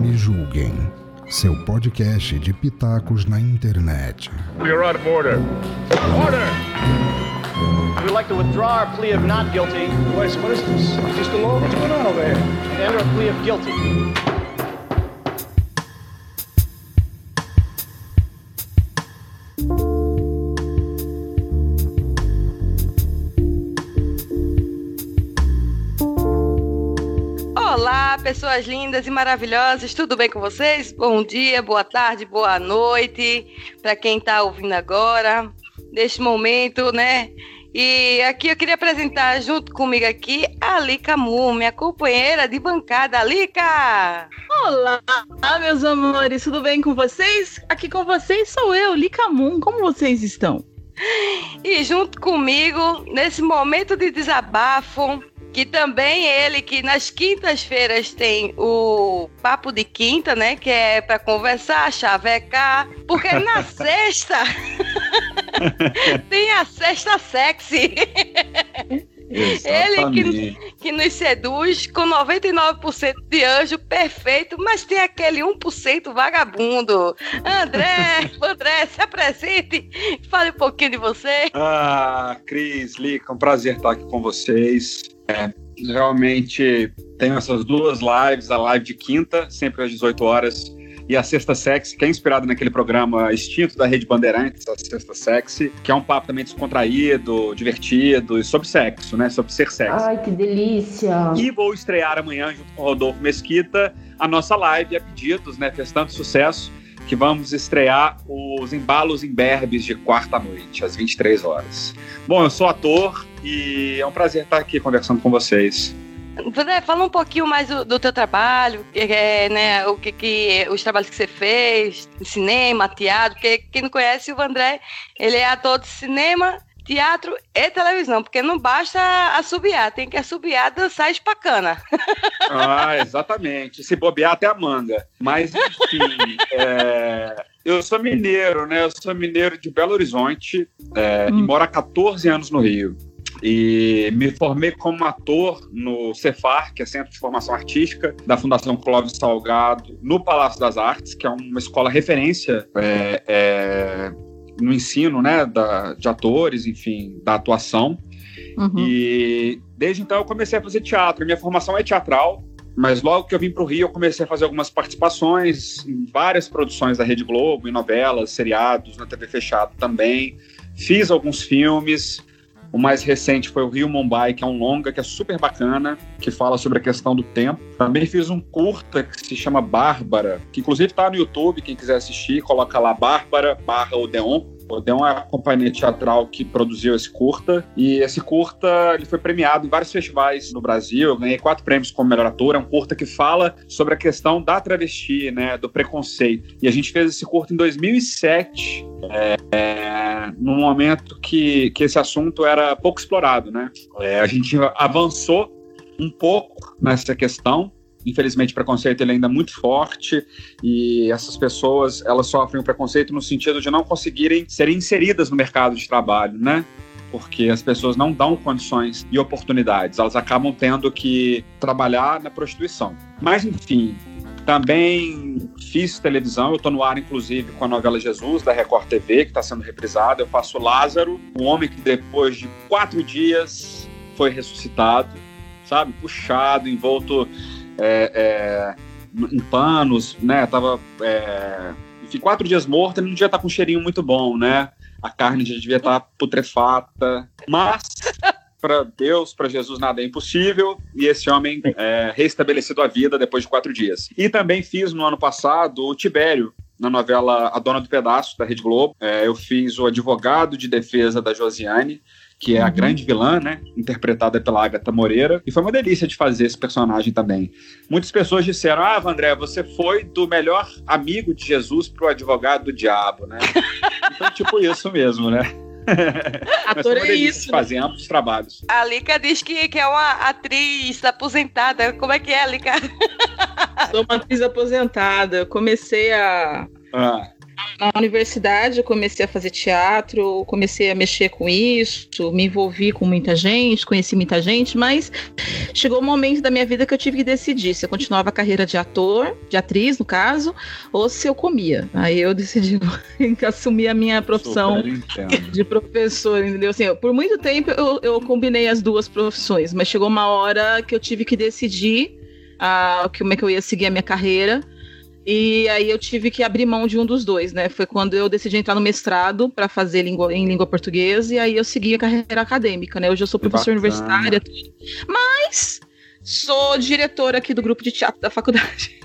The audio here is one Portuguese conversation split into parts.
Me julguem. Seu podcast de pitacos na internet. You're out of order. Order! We'd like to withdraw our plea of not guilty Wait, what is this? Mr. Law, what's going on over here? and enter a plea of guilty. Pessoas lindas e maravilhosas, tudo bem com vocês? Bom dia, boa tarde, boa noite para quem está ouvindo agora, neste momento, né? E aqui eu queria apresentar junto comigo aqui a Lica Mu, minha companheira de bancada. Lica! Olá, meus amores, tudo bem com vocês? Aqui com vocês sou eu, Lica Moon. Como vocês estão? E junto comigo, nesse momento de desabafo, que também ele, que nas quintas-feiras tem o Papo de Quinta, né? Que é para conversar, chavecar, porque na sexta tem a sexta sexy. Ele que, que nos seduz com 99% de anjo perfeito, mas tem aquele 1% vagabundo. André, André, se apresente, fale um pouquinho de você. Ah, Cris, Lica, um prazer estar aqui com vocês. É, realmente tenho essas duas lives, a live de quinta, sempre às 18 horas, e a Sexta Sexy, que é inspirado naquele programa extinto da Rede Bandeirantes, a Sexta Sexy, que é um papo também descontraído, divertido e sobre sexo, né? Sobre ser sexy. Ai, que delícia! E vou estrear amanhã, junto com o Rodolfo Mesquita, a nossa live a pedidos, né? Fez tanto sucesso que vamos estrear os Embalos Imberbes de quarta-noite, às 23 horas. Bom, eu sou ator e é um prazer estar aqui conversando com vocês. André, fala um pouquinho mais do, do teu trabalho, é, né, o que, que os trabalhos que você fez, cinema, teatro, porque quem não conhece o André, ele é ator de cinema, teatro e televisão, porque não basta assobiar, tem que assobiar, dançar espacana. Ah, exatamente. Se bobear até a manga. Mas, enfim, é, eu sou mineiro, né? Eu sou mineiro de Belo Horizonte é, e moro há 14 anos no Rio. E me formei como ator no Cefar, que é Centro de Formação Artística, da Fundação Clóvis Salgado, no Palácio das Artes, que é uma escola referência é, é, no ensino né, da, de atores, enfim, da atuação. Uhum. E desde então eu comecei a fazer teatro. Minha formação é teatral, mas logo que eu vim para o Rio, eu comecei a fazer algumas participações em várias produções da Rede Globo, em novelas, seriados, na TV fechada também. Fiz alguns filmes. O mais recente foi o Rio Mumbai, que é um longa, que é super bacana, que fala sobre a questão do tempo. Também fiz um curta que se chama Bárbara, que inclusive está no YouTube, quem quiser assistir, coloca lá Bárbara barra Odeon. Odeon é a companhia teatral que produziu esse curta. E esse curta ele foi premiado em vários festivais no Brasil. Eu ganhei quatro prêmios como melhor ator. É um curta que fala sobre a questão da travesti, né, do preconceito. E a gente fez esse curta em 2007, é, é, num momento que, que esse assunto era pouco explorado, né? É, a gente avançou um pouco nessa questão. Infelizmente, o preconceito ele ainda é muito forte e essas pessoas elas sofrem o preconceito no sentido de não conseguirem ser inseridas no mercado de trabalho, né? Porque as pessoas não dão condições e oportunidades, elas acabam tendo que trabalhar na prostituição. Mas, enfim, também fiz televisão, eu estou no ar, inclusive, com a novela Jesus, da Record TV, que está sendo reprisada. Eu faço Lázaro, um homem que depois de quatro dias foi ressuscitado, sabe? Puxado, envolto é, é, em panos, né? Tava, é, enfim, quatro dias morto, ele não devia estar com um cheirinho muito bom, né? A carne já devia estar putrefata. Mas para Deus, para Jesus, nada é impossível, e esse homem é restabelecido a vida depois de quatro dias. E também fiz no ano passado o Tibério, na novela A Dona do Pedaço, da Rede Globo. É, eu fiz o advogado de defesa da Josiane, que é a grande vilã, né? Interpretada pela Agatha Moreira. E foi uma delícia de fazer esse personagem também. Muitas pessoas disseram: Ah, Vandré, você foi do melhor amigo de Jesus pro advogado do diabo, né? então, tipo isso mesmo, né? Ator é isso, de né? fazer ambos os trabalhos. A Lica diz que, que é uma atriz aposentada. Como é que é, Lica? Sou uma atriz aposentada. Eu comecei a, Ah, na universidade eu comecei a fazer teatro, comecei a mexer com isso, me envolvi com muita gente, conheci muita gente, mas chegou um momento da minha vida que eu tive que decidir se eu continuava a carreira de ator, de atriz no caso, ou se eu comia. Aí eu decidi assumir a minha profissão de professor, entendeu? Assim, por muito tempo eu, eu combinei as duas profissões, mas chegou uma hora que eu tive que decidir uh, como é que eu ia seguir a minha carreira. E aí eu tive que abrir mão de um dos dois, né? Foi quando eu decidi entrar no mestrado para fazer língua, em língua portuguesa e aí eu segui a carreira acadêmica, né? Hoje eu sou professora universitária, mas sou diretora aqui do grupo de teatro da faculdade.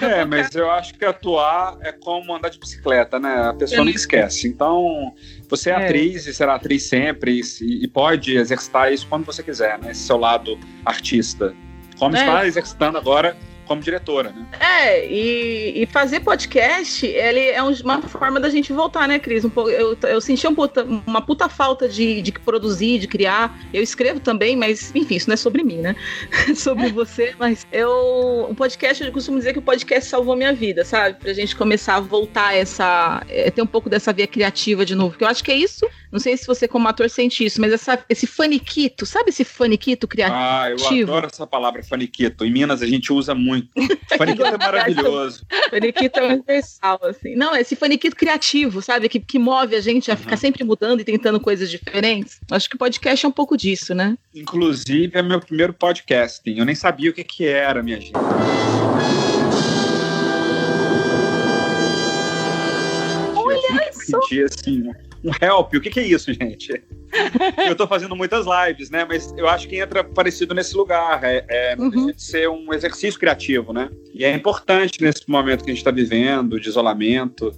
É, mas eu acho que atuar é como andar de bicicleta, né? A pessoa não esquece. Então, você é, é, atriz e será atriz sempre e, e, pode exercitar isso quando você quiser, né? Esse seu lado artista. Como é. está exercitando agora como diretora, né? É, e, e fazer podcast, ele é uma forma da gente voltar, né, Cris? Um pouco, eu, eu senti um puta, uma puta falta de, de produzir, de criar. Eu escrevo também, mas, enfim, isso não é sobre mim, né? Sobre você, mas eu. O podcast, eu costumo dizer que o podcast salvou minha vida, sabe? Pra gente começar a voltar essa. É, ter um pouco dessa via criativa de novo. Porque eu acho que é isso. Não sei se você, como ator, sente isso, mas essa, esse faniquito, sabe esse faniquito criativo? Ah, eu adoro essa palavra faniquito. Em Minas a gente usa muito. Faniquito é maravilhoso. Faniquito é universal, assim. Não, esse faniquito criativo, sabe? Que, que move a gente a uhum. ficar sempre mudando e tentando coisas diferentes. Acho que o podcast é um pouco disso, né? Inclusive, é meu primeiro podcasting. Eu nem sabia o que, que era, minha gente. Olha só! assim, um help. O que, que é isso, gente? eu estou fazendo muitas lives, né? Mas eu acho que entra parecido nesse lugar. É, é uhum. de ser um exercício criativo, né? E é importante nesse momento que a gente está vivendo, de isolamento.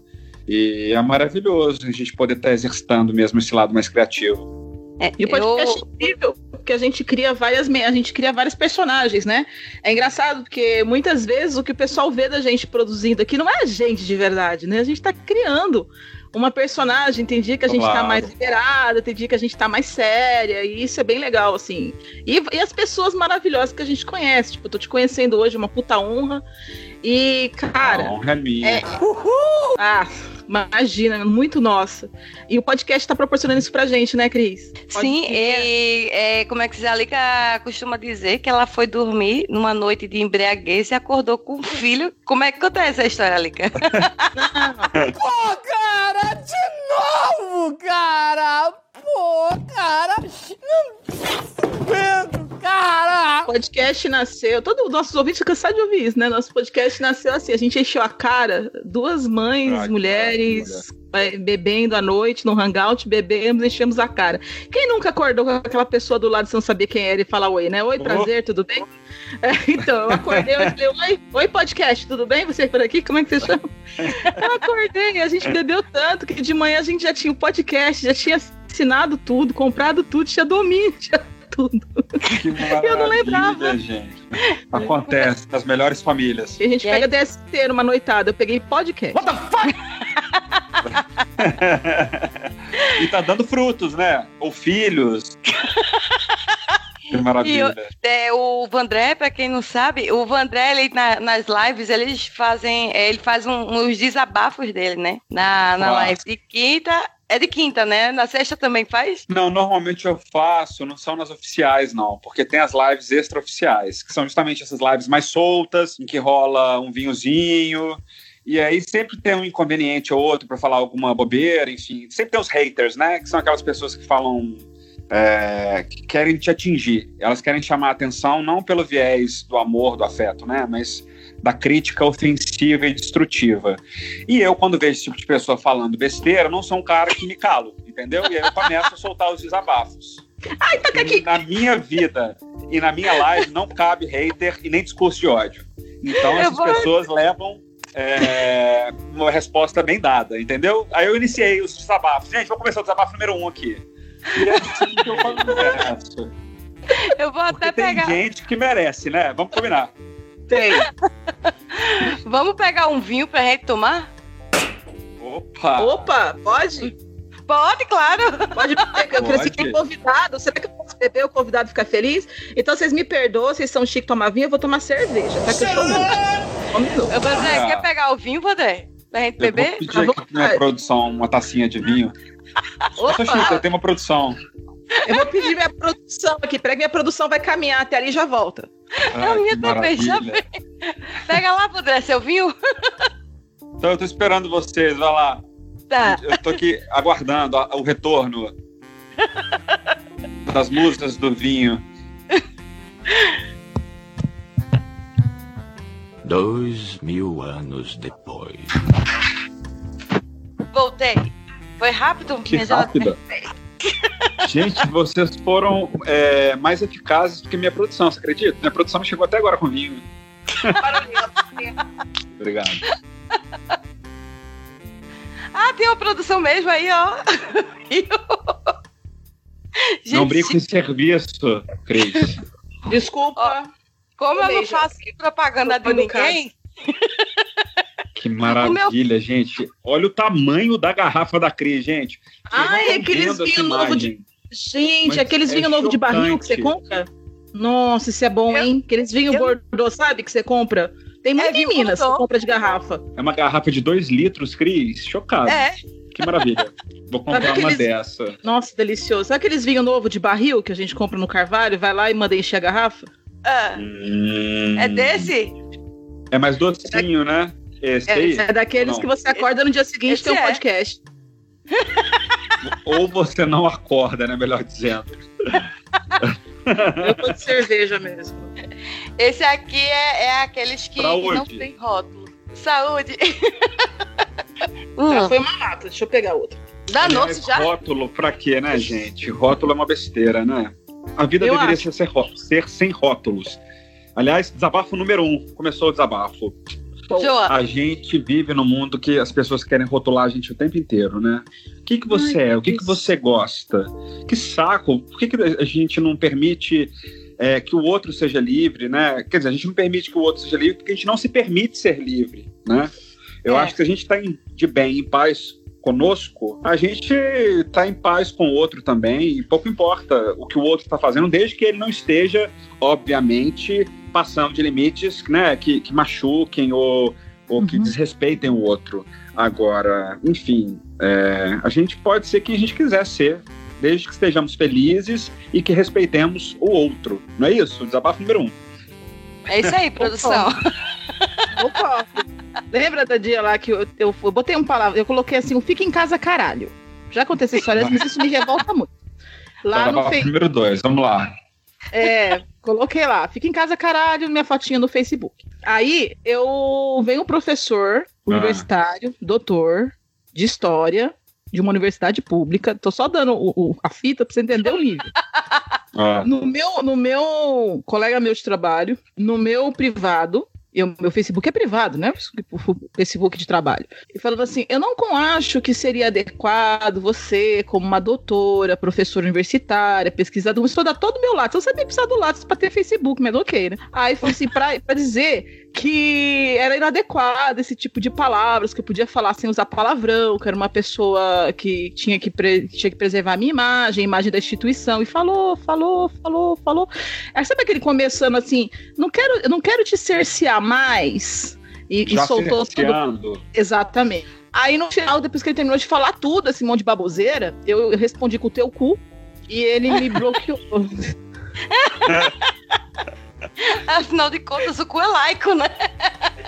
E é maravilhoso a gente poder estar tá exercitando mesmo esse lado mais criativo. É, e o podcast eu... é incrível, porque a gente cria várias a gente cria vários personagens, né? É engraçado porque muitas vezes o que o pessoal vê da gente produzindo aqui não é a gente de verdade, né? A gente está criando uma personagem, tem dia que a gente tá mais liberada, tem dia que a gente tá mais séria, e isso é bem legal, assim. E, e as pessoas maravilhosas que a gente conhece, tipo, eu tô te conhecendo hoje, uma puta honra. E, cara. A honra é minha. É... Uhul! Ah, imagina, muito nossa. E o podcast tá proporcionando isso pra gente, né, Cris? Pode Sim, e é, como é que a Alica costuma dizer que ela foi dormir numa noite de embriaguez e acordou com um filho. Como é que acontece essa história, Alica? Pô, cara, de novo, cara! Pô, cara! Não cara! O podcast nasceu. Todos os nossos ouvintes cansados de ouvir isso, né? Nosso podcast nasceu assim. A gente encheu a cara. Duas mães, ah, mulheres. Bebendo à noite no hangout, bebemos, enchemos a cara. Quem nunca acordou com aquela pessoa do lado sem saber quem era e falar oi, né? Oi, prazer, tudo bem? É, então, eu acordei e falei, oi, oi, podcast, tudo bem? Você por aqui? Como é que você chama? Eu acordei, a gente bebeu tanto que de manhã a gente já tinha o podcast, já tinha assinado tudo, comprado tudo, tinha domínio, tinha tudo. Que eu não lembrava. gente. Acontece nas melhores famílias. E a gente e pega aí? DST numa noitada. Eu peguei podcast. What the fuck? e tá dando frutos, né? Ou filhos. Que maravilha. E, é, o Vandré, para quem não sabe, o Vandré, ele, na, nas lives, eles fazem. É, ele faz um, uns desabafos dele, né? Na, na live de quinta é de quinta, né? Na sexta também faz? Não, normalmente eu faço, não são nas oficiais, não, porque tem as lives extraoficiais, que são justamente essas lives mais soltas, em que rola um vinhozinho. E aí sempre tem um inconveniente ou outro para falar alguma bobeira, enfim. Sempre tem os haters, né? Que são aquelas pessoas que falam. É, que querem te atingir. Elas querem chamar a atenção não pelo viés do amor, do afeto, né? Mas da crítica ofensiva e destrutiva. E eu, quando vejo esse tipo de pessoa falando besteira, não sou um cara que me calo, entendeu? E aí eu começo a soltar os desabafos. Ai, tá aqui. Na minha vida e na minha live não cabe hater e nem discurso de ódio. Então essas vou... pessoas levam é, uma resposta bem dada, entendeu? Aí eu iniciei os desabafos. Gente, vou começar o desabafo número um aqui. Que eu vou até Porque pegar. Tem gente que merece, né? Vamos combinar. Tem. Vamos pegar um vinho pra gente tomar? Opa! Opa, pode? Pode, claro. Pode beber, eu cresci com convidado. Será que eu posso beber o convidado ficar feliz? Então vocês me perdoam, vocês são chique tomar vinho, eu vou tomar cerveja, tá? Que eu sou muito. Ah. quer pegar o vinho, Vandé? Pra gente Eu vou beber? pedir aqui pra minha produção uma tacinha de vinho. Chique, eu tenho uma produção. Eu vou pedir minha produção aqui. Peraí, minha produção vai caminhar até ali e já volta. Ah, minha que também, já maravilha. Pega lá, André, seu vinho. Então eu tô esperando vocês, vai lá. Tá. Eu tô aqui aguardando a- o retorno das músicas do vinho. Dois mil anos depois. Voltei. Foi rápido? Que geladeira- rápida. Gente, vocês foram é, mais eficazes do que minha produção, você acredita? Minha produção chegou até agora com vinho. Obrigado. Ah, tem uma produção mesmo aí, ó. Gente, Não brinco em serviço, Cris. Desculpa. como eu não faço propaganda de Foi do ninguém, Que maravilha, gente. Olha o tamanho da garrafa da Cris, gente. Vocês Ai, aqueles vinho novo de. Gente, Mas aqueles é vinho novo de barril que você compra. Nossa, isso é bom, Eu- hein? Aqueles vinho eu- Bordeaux, sabe? Que você compra. Tem muito vinho em Minas que compra de garrafa. É uma garrafa de 2 litros, Cris. Chocado. é. Que maravilha. Vou comprar Sabe uma aqueles- dessa. Nossa, delicioso. Sabe aqueles vinho novo de barril que a gente compra no Carvalho? Vai lá e manda encher a garrafa? Ah, Hum. é desse? É mais docinho, né? Esse aí. É, é daqueles que você acorda no dia seguinte Esse tem um é. podcast. Ou você não acorda, né? Melhor dizendo. Eu tô de cerveja mesmo. Esse aqui é, é aqueles que, não tem rótulo. Saúde. Já hum, foi uma lata. Deixa eu pegar outra. danou-se Aliás, já? Rótulo pra quê, né, gente? Rótulo é uma besteira, né? A vida Eu deveria ser, ser, ser sem rótulos. Aliás, desabafo número um. Começou o desabafo. A gente vive num mundo que as pessoas querem rotular a gente o tempo inteiro, né? O que, que você Ai, é? O que, que você gosta? Que saco! Por que, que a gente não permite é, que o outro seja livre, né? Quer dizer, a gente não permite que o outro seja livre porque a gente não se permite ser livre, né? Eu É. acho que a gente está de bem, em paz conosco, a gente está em paz com o outro também, e pouco importa o que o outro está fazendo, desde que ele não esteja, obviamente, passando de limites né, que, que machuquem ou, ou que Uhum. desrespeitem o outro. Agora, enfim, é, a gente pode ser quem a gente quiser ser, desde que estejamos felizes e que respeitemos o outro. Não é isso? Desabafo número um. é isso aí, produção. Opa! Lembra da dia lá que eu, eu, eu botei um palavra, eu coloquei assim, um fica em casa caralho. Já aconteceu histórias, mas isso me revolta muito. Lá no Desabafo Facebook. número dois, vamos lá. É, coloquei lá, fica em casa caralho, minha fotinha no Facebook. Aí eu venho um professor universitário, doutor de história de uma universidade pública. Tô só dando o- o- a fita pra você entender o nível. Ah, No meu, no meu colega meu de trabalho, no meu privado, eu, meu Facebook é privado, né? Facebook de trabalho. E falando assim: eu não acho que seria adequado você, como uma doutora, professora universitária, pesquisadora, estudar todo o meu Lattes. Eu sabia precisar do Lattes para ter Facebook, mas ok, né? Aí falou assim: pra dizer que era inadequado esse tipo de palavras, que eu podia falar sem usar palavrão, que era uma pessoa que tinha que, tinha que preservar a minha imagem, a imagem da instituição, e falou, falou, falou, falou. Aí sabe aquele começando assim, não quero, não quero te cercear mais. E, e soltou tudo. Exatamente. Aí no final, depois que ele terminou de falar tudo, esse monte de baboseira, eu, eu respondi com o teu cu. E ele me bloqueou. Afinal de contas, o cu é laico, né?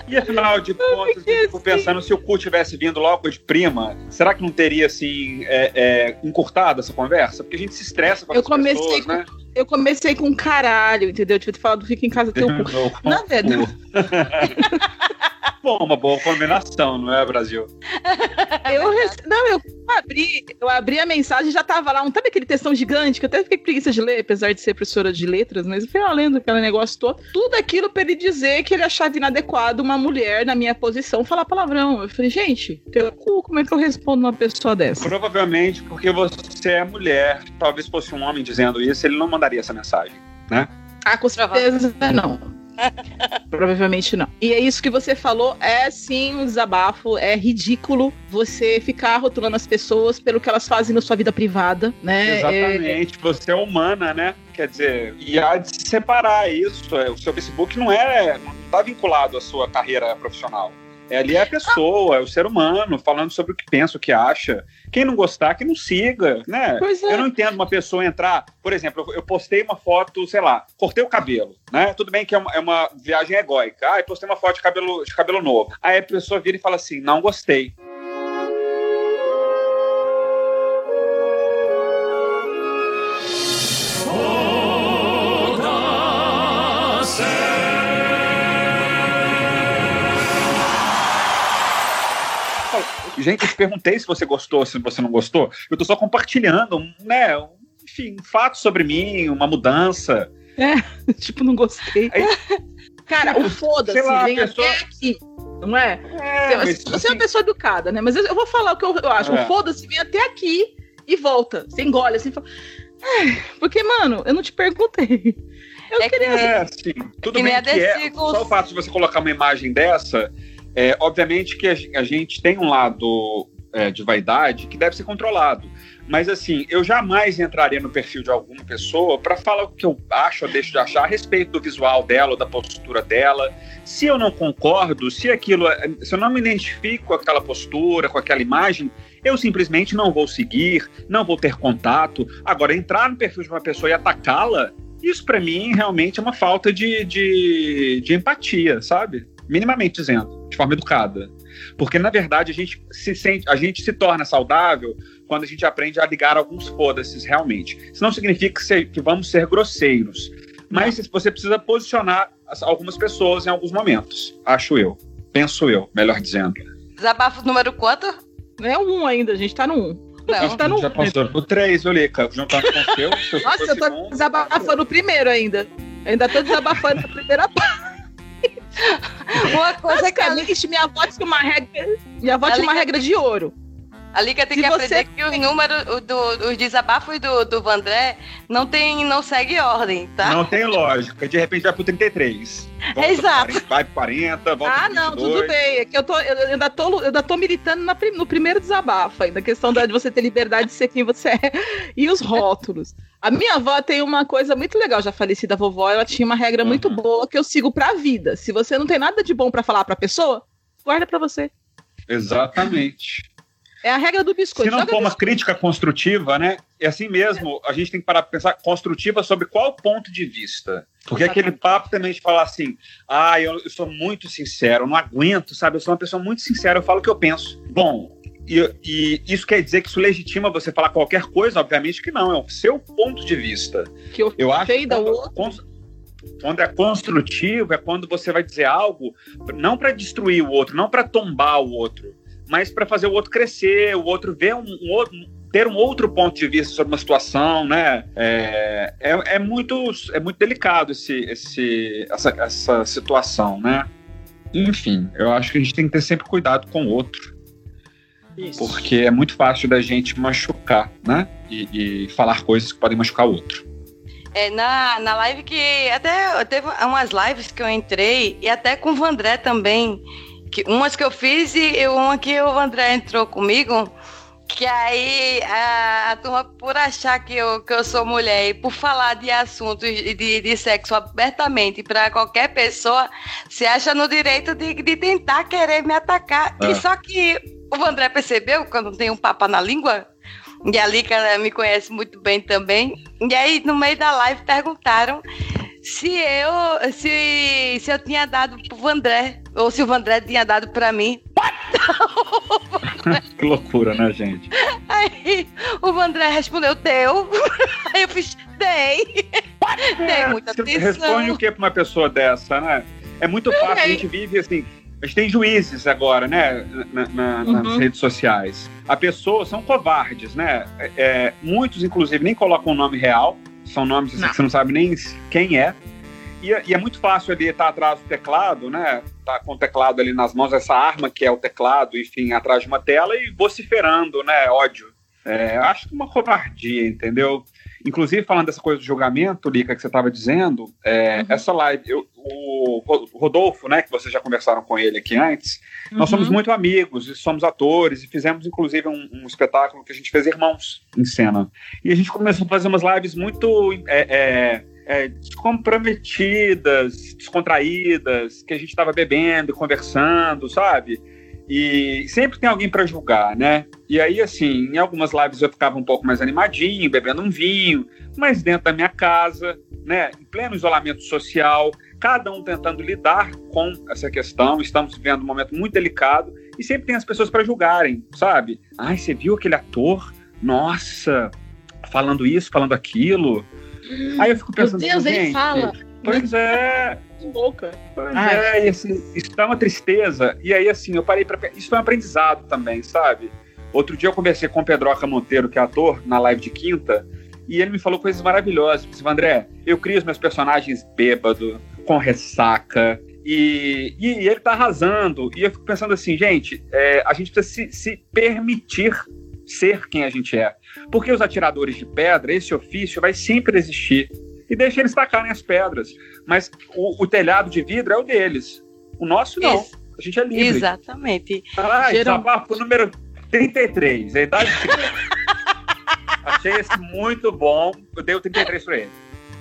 E afinal de contas, eu fico pensando, se o cu tivesse vindo logo de prima, será que não teria, assim, é, é, encurtado essa conversa? Porque a gente se estressa com Eu as comecei pessoas, com- né? Eu comecei com caralho, entendeu? Eu tive que falar do fica em casa teu cu. Terminou com Na o verdade- cu. Bom, uma boa combinação, não é, Brasil? Eu, não, eu abri, eu abri a mensagem e já tava lá, um, sabe aquele textão gigante que eu até fiquei preguiça de ler, apesar de ser professora de letras, mas eu fui lá lendo aquele negócio todo. Tudo aquilo pra ele dizer que ele achava inadequado uma mulher na minha posição falar palavrão. Eu falei, gente, teu cu, como é que eu respondo uma pessoa dessa? Provavelmente porque você é mulher. Talvez fosse um homem dizendo isso, ele não mandaria essa mensagem. Ah, com certeza não. Provavelmente não. E é isso que você falou, é sim um desabafo, é ridículo você ficar rotulando as pessoas pelo que elas fazem na sua vida privada, né? É, Exatamente, você é humana, né? Quer dizer, e há de se separar isso. é, O seu Facebook não é. não está vinculado à sua carreira profissional. É, ali é a pessoa, é o ser humano, falando sobre o que pensa, o que acha. Quem não gostar, que não siga, né? É. Eu não entendo uma pessoa entrar, por exemplo, eu- eu postei uma foto, sei lá, cortei o cabelo, né? Tudo bem que é uma, é uma viagem egóica. Ah, eu postei uma foto de cabelo, de cabelo novo. Aí a pessoa vira e fala assim: não gostei. Gente, eu te perguntei se você gostou, se você não gostou. Eu tô só compartilhando, né? um- Enfim, um fato sobre mim, uma mudança. tipo, não gostei. Aí- Cara, o foda-se lá, a vem pessoa- até aqui, não é? É, mas, você é assim, uma pessoa educada, né? Mas eu, eu vou falar o que eu, eu acho. É. O foda-se vem até aqui e volta. Você engole assim fala. "Ai, Porque, mano, eu não te perguntei. Eu É que- queria. É, assim, tudo que nem bem que é. Só o fato de você colocar uma imagem dessa, é, obviamente que a, gen- a gente tem um lado é, de vaidade que deve ser controlado. Mas assim, eu jamais entraria no perfil de alguma pessoa para falar o que eu acho ou deixo de achar a respeito do visual dela ou da postura dela. Se eu não concordo, se aquilo, é- se eu não me identifico com aquela postura, com aquela imagem, eu simplesmente não vou seguir, não vou ter contato. Agora, entrar no perfil de uma pessoa e atacá-la, isso para mim realmente é uma falta de, de, de empatia, sabe? Minimamente dizendo, de forma educada. Porque, na verdade, a gente se sente, a gente se torna saudável quando a gente aprende a ligar alguns foda-se realmente. Isso não significa que, se- que vamos ser grosseiros. Mas você precisa posicionar as- algumas pessoas em alguns momentos, acho eu. Penso eu, melhor dizendo. Desabafo número quanto? É um ainda, a gente tá no um. A Não. gente tá no Já um. passou pro três, viu, Lica? Juntando com o seu. Nossa, eu tô segundo. desabafando o primeiro ainda. Ainda tô desabafando a primeira parte. Uma coisa que a, Basicamente, minha avó tinha uma regra. Minha avó tinha uma regra de ouro. A Liga tem Se que você- aprender que o do, os desabafos do, do Vandré não, tem, não segue ordem, tá? Não tem lógica. De repente vai pro 33. Volta pro Exato. 40, vai pro 40, volta Ah, pro não, 22. tudo bem. É que eu, tô, eu, eu ainda, tô, eu ainda tô militando na no primeiro desabafo ainda, a questão da- de você ter liberdade de ser quem você é e os rótulos. A minha avó tem uma coisa muito legal, já falecida vovó, ela tinha uma regra muito Uhum. boa que eu sigo pra vida. Se você não tem nada de bom pra falar pra pessoa, guarda pra você. Exatamente. É a regra do biscoito. Se não Joga for uma biscoito. crítica construtiva, né? É assim mesmo, a gente tem que parar para pensar construtiva sobre qual ponto de vista. Porque Exatamente. aquele papo também de falar assim, ah, eu, eu sou muito sincero, eu não aguento, sabe? Eu sou uma pessoa muito sincera, eu falo o que eu penso. Bom, e, e isso quer dizer que isso legitima você falar qualquer coisa? Obviamente que não, é o seu ponto de vista. que eu, Eu acho que o quando, cons- quando é construtivo, é quando você vai dizer algo não para destruir o outro, não para tombar o outro, mas para fazer o outro crescer, o outro ver um, um outro ter um outro ponto de vista sobre uma situação, né? É, é, é muito é muito delicado esse, esse essa, essa situação, né? Enfim, eu acho que a gente tem que ter sempre cuidado com o outro, Isso. porque é muito fácil da gente machucar, né? E, e falar coisas que podem machucar o outro. É, na, na live que. Até teve umas lives que eu entrei, e até com o Vandré também. Que, umas que eu fiz e uma que o Vandré entrou comigo. Que aí a, a turma, por achar que eu, que eu sou mulher e por falar de assuntos de, de sexo abertamente para qualquer pessoa, se acha no direito de, de tentar querer me atacar. É. E só que o Vandré percebeu, quando tem um papa na língua, e a Lica me conhece muito bem também. E aí, no meio da live, perguntaram se eu, se, se eu tinha dado pro Vandré, ou se o Vandré tinha dado pra mim. Que loucura, né, gente? Aí o Vandré respondeu, deu. Aí eu fiz, dei. Dei muita Você atenção. responde o que pra uma pessoa dessa, né? É muito fácil, a gente vive assim. A gente tem juízes agora, né? na- na- nas Uhum. redes sociais. A pessoa são covardes, né? É, é, muitos, inclusive, nem colocam o nome real. São nomes assim, Não. que você não sabe nem quem é. E, é- e é muito fácil ali estar atrás do teclado, né? Tá com o teclado ali nas mãos, essa arma que é o teclado, enfim, atrás de uma tela e vociferando, né? Ódio. É, acho que uma covardia, entendeu? Inclusive, falando dessa coisa do julgamento, Lica, que você estava dizendo, é, Uhum. essa live, eu- o Ro- Rodolfo, né, que vocês já conversaram com ele aqui antes, nós Uhum. somos muito amigos e somos atores e fizemos, inclusive, um, um espetáculo que a gente fez Irmãos em cena. E a gente começou a fazer umas lives muito é, é, é, descomprometidas, descontraídas, que a gente estava bebendo, conversando, sabe? E sempre tem alguém para julgar, né? E aí, assim, em algumas lives eu ficava um pouco mais animadinho, bebendo um vinho, mas dentro da minha casa, né? Em pleno isolamento social, cada um tentando lidar com essa questão. Estamos vivendo um momento muito delicado e sempre tem as pessoas para julgarem, sabe? Ai, você viu aquele ator? Nossa, falando isso, falando aquilo. Aí eu fico pensando, Meu Deus, ele fala. Pois é, Pois Ai. é, e assim, isso dá uma tristeza. E aí, assim, eu parei para Isso foi um aprendizado também, sabe? Outro dia eu conversei com o Pedroca Monteiro, que é ator, na live de quinta, e ele me falou coisas maravilhosas. Ele disse, André, eu crio os meus personagens bêbado, com ressaca, e, e, e ele tá arrasando. E eu fico pensando assim, gente, é, a gente precisa se, se permitir ser quem a gente é. Porque os atiradores de pedra, esse ofício vai sempre existir. E deixa eles tacarem as pedras. Mas o, o telhado de vidro é o deles. O nosso não. Isso. A gente é livre. Exatamente. Ah, Geral- desabafo número 33, a idade. Achei esse muito bom. Eu dei o 33 pra ele.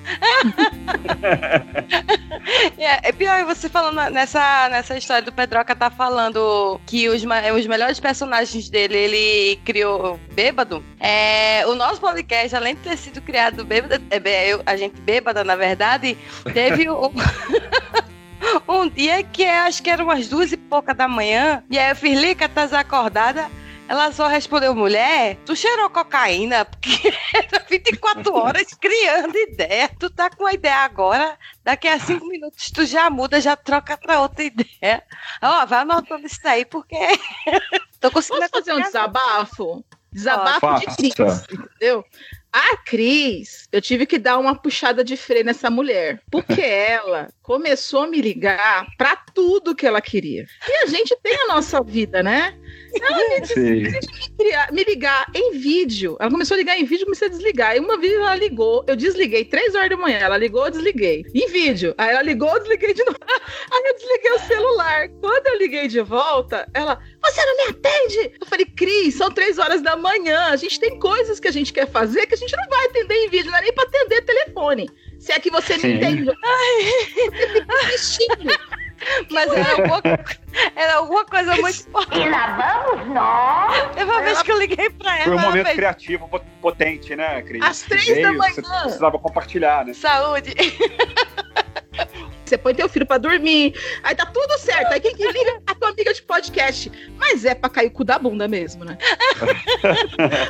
É, é pior você falando nessa, nessa história do Pedroca tá falando que os, os melhores personagens dele ele criou bêbado. É, o nosso podcast, além de ter sido criado bêbado, é, bem, eu- a gente bêbada, na verdade, teve um, um dia que é, acho que eram umas duas e pouca da manhã, e aí eu fiz, Lica, tá acordada? Ela só respondeu, mulher, tu cheirou cocaína? Porque era 24 horas criando ideia. Tu tá com a ideia agora, daqui a cinco minutos tu já muda, já troca pra outra ideia. Ó, vai anotando isso aí, porque tô conseguindo Posso fazer um desabafo? Desabafo de Cris, Faça. entendeu? A Cris, eu tive que dar uma puxada de freio nessa mulher, porque ela começou a me ligar pra tudo que ela queria. E a gente tem a nossa vida, né? Ela me Sim. queria me ligar em vídeo. Ela começou a ligar em vídeo, comecei a desligar. E uma vez ela ligou, eu desliguei, três horas da manhã. Ela ligou, eu desliguei. Em vídeo. Aí ela ligou, eu desliguei de novo. Aí eu desliguei o celular. Quando eu liguei de volta, ela, você não me atende? Eu falei, Cris, são três horas da manhã. A gente tem coisas que a gente quer fazer que a gente não vai atender em vídeo, não é nem pra atender telefone. Se é que você me Sim. entende. Ai, você fica. Mas era alguma, era alguma coisa muito importante. E lá vamos nós. Teve uma vez que eu liguei pra ela, Foi um momento fez criativo pot- potente, né, Cris? Às três Veio, da manhã. Você precisava compartilhar, né? saúde. Você põe teu filho pra dormir. Aí tá tudo certo. Aí quem que liga é a tua amiga de podcast. Mas é pra cair o cu da bunda mesmo, né?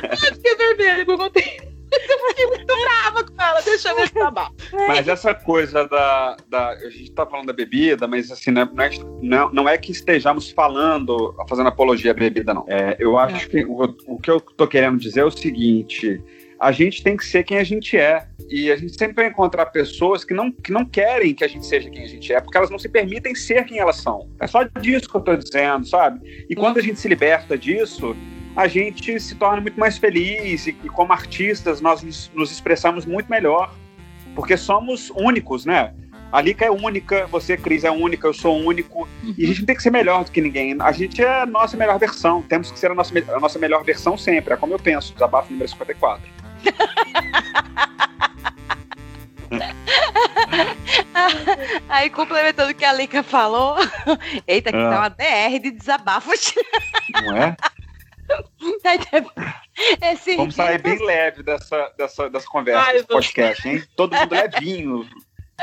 Ai, fiquei vermelha, eu contei. Eu fiquei muito brava com ela. Deixa eu se tá. Mas essa coisa da, da. A gente tá falando da bebida, mas assim, não é, não, não é que estejamos falando, fazendo apologia à bebida, não. É, eu acho que o, o que eu tô querendo dizer é o seguinte: a gente tem que ser quem a gente é. E a gente sempre vai encontrar pessoas que não, que não querem que a gente seja quem a gente é, porque elas não se permitem ser quem elas são. É só disso que eu tô dizendo, sabe? E quando a gente se liberta disso, a gente se torna muito mais feliz e, e como artistas nós nos, nos expressamos muito melhor, porque somos únicos, né? A Lica é única, você, Cris, é única, eu sou único. E a gente não tem que ser melhor do que ninguém. A gente é a nossa melhor versão. Temos que ser a nossa, a nossa melhor versão sempre. É como eu penso. Desabafo número 54. Aí, complementando o que a Lica falou, eita, que Ah. tá uma DR de desabafos. Não é? Esse Vamos sair bem leve dessa, dessa, dessa conversa, Ai, desse podcast, hein? Todo mundo levinho,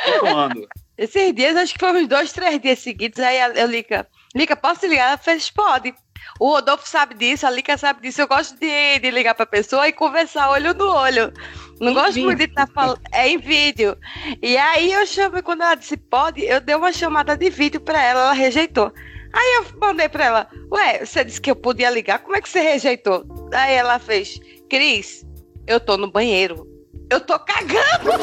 todo Esses dias, acho que foram uns dois, três dias seguidos, aí a- eu Lica, Lica, posso te ligar? Ela fez, pode. O Rodolfo sabe disso, a Lica sabe disso. Eu gosto de, de ligar pra pessoa e conversar olho no olho. Não Em gosto vídeo. muito de estar falando. É em vídeo. E aí eu chamei, quando ela disse pode, eu dei uma chamada de vídeo pra ela, ela rejeitou. Aí eu mandei pra ela, ué, você disse que eu podia ligar, como é que você rejeitou? Aí ela fez, Cris, eu tô no banheiro. Eu tô cagando.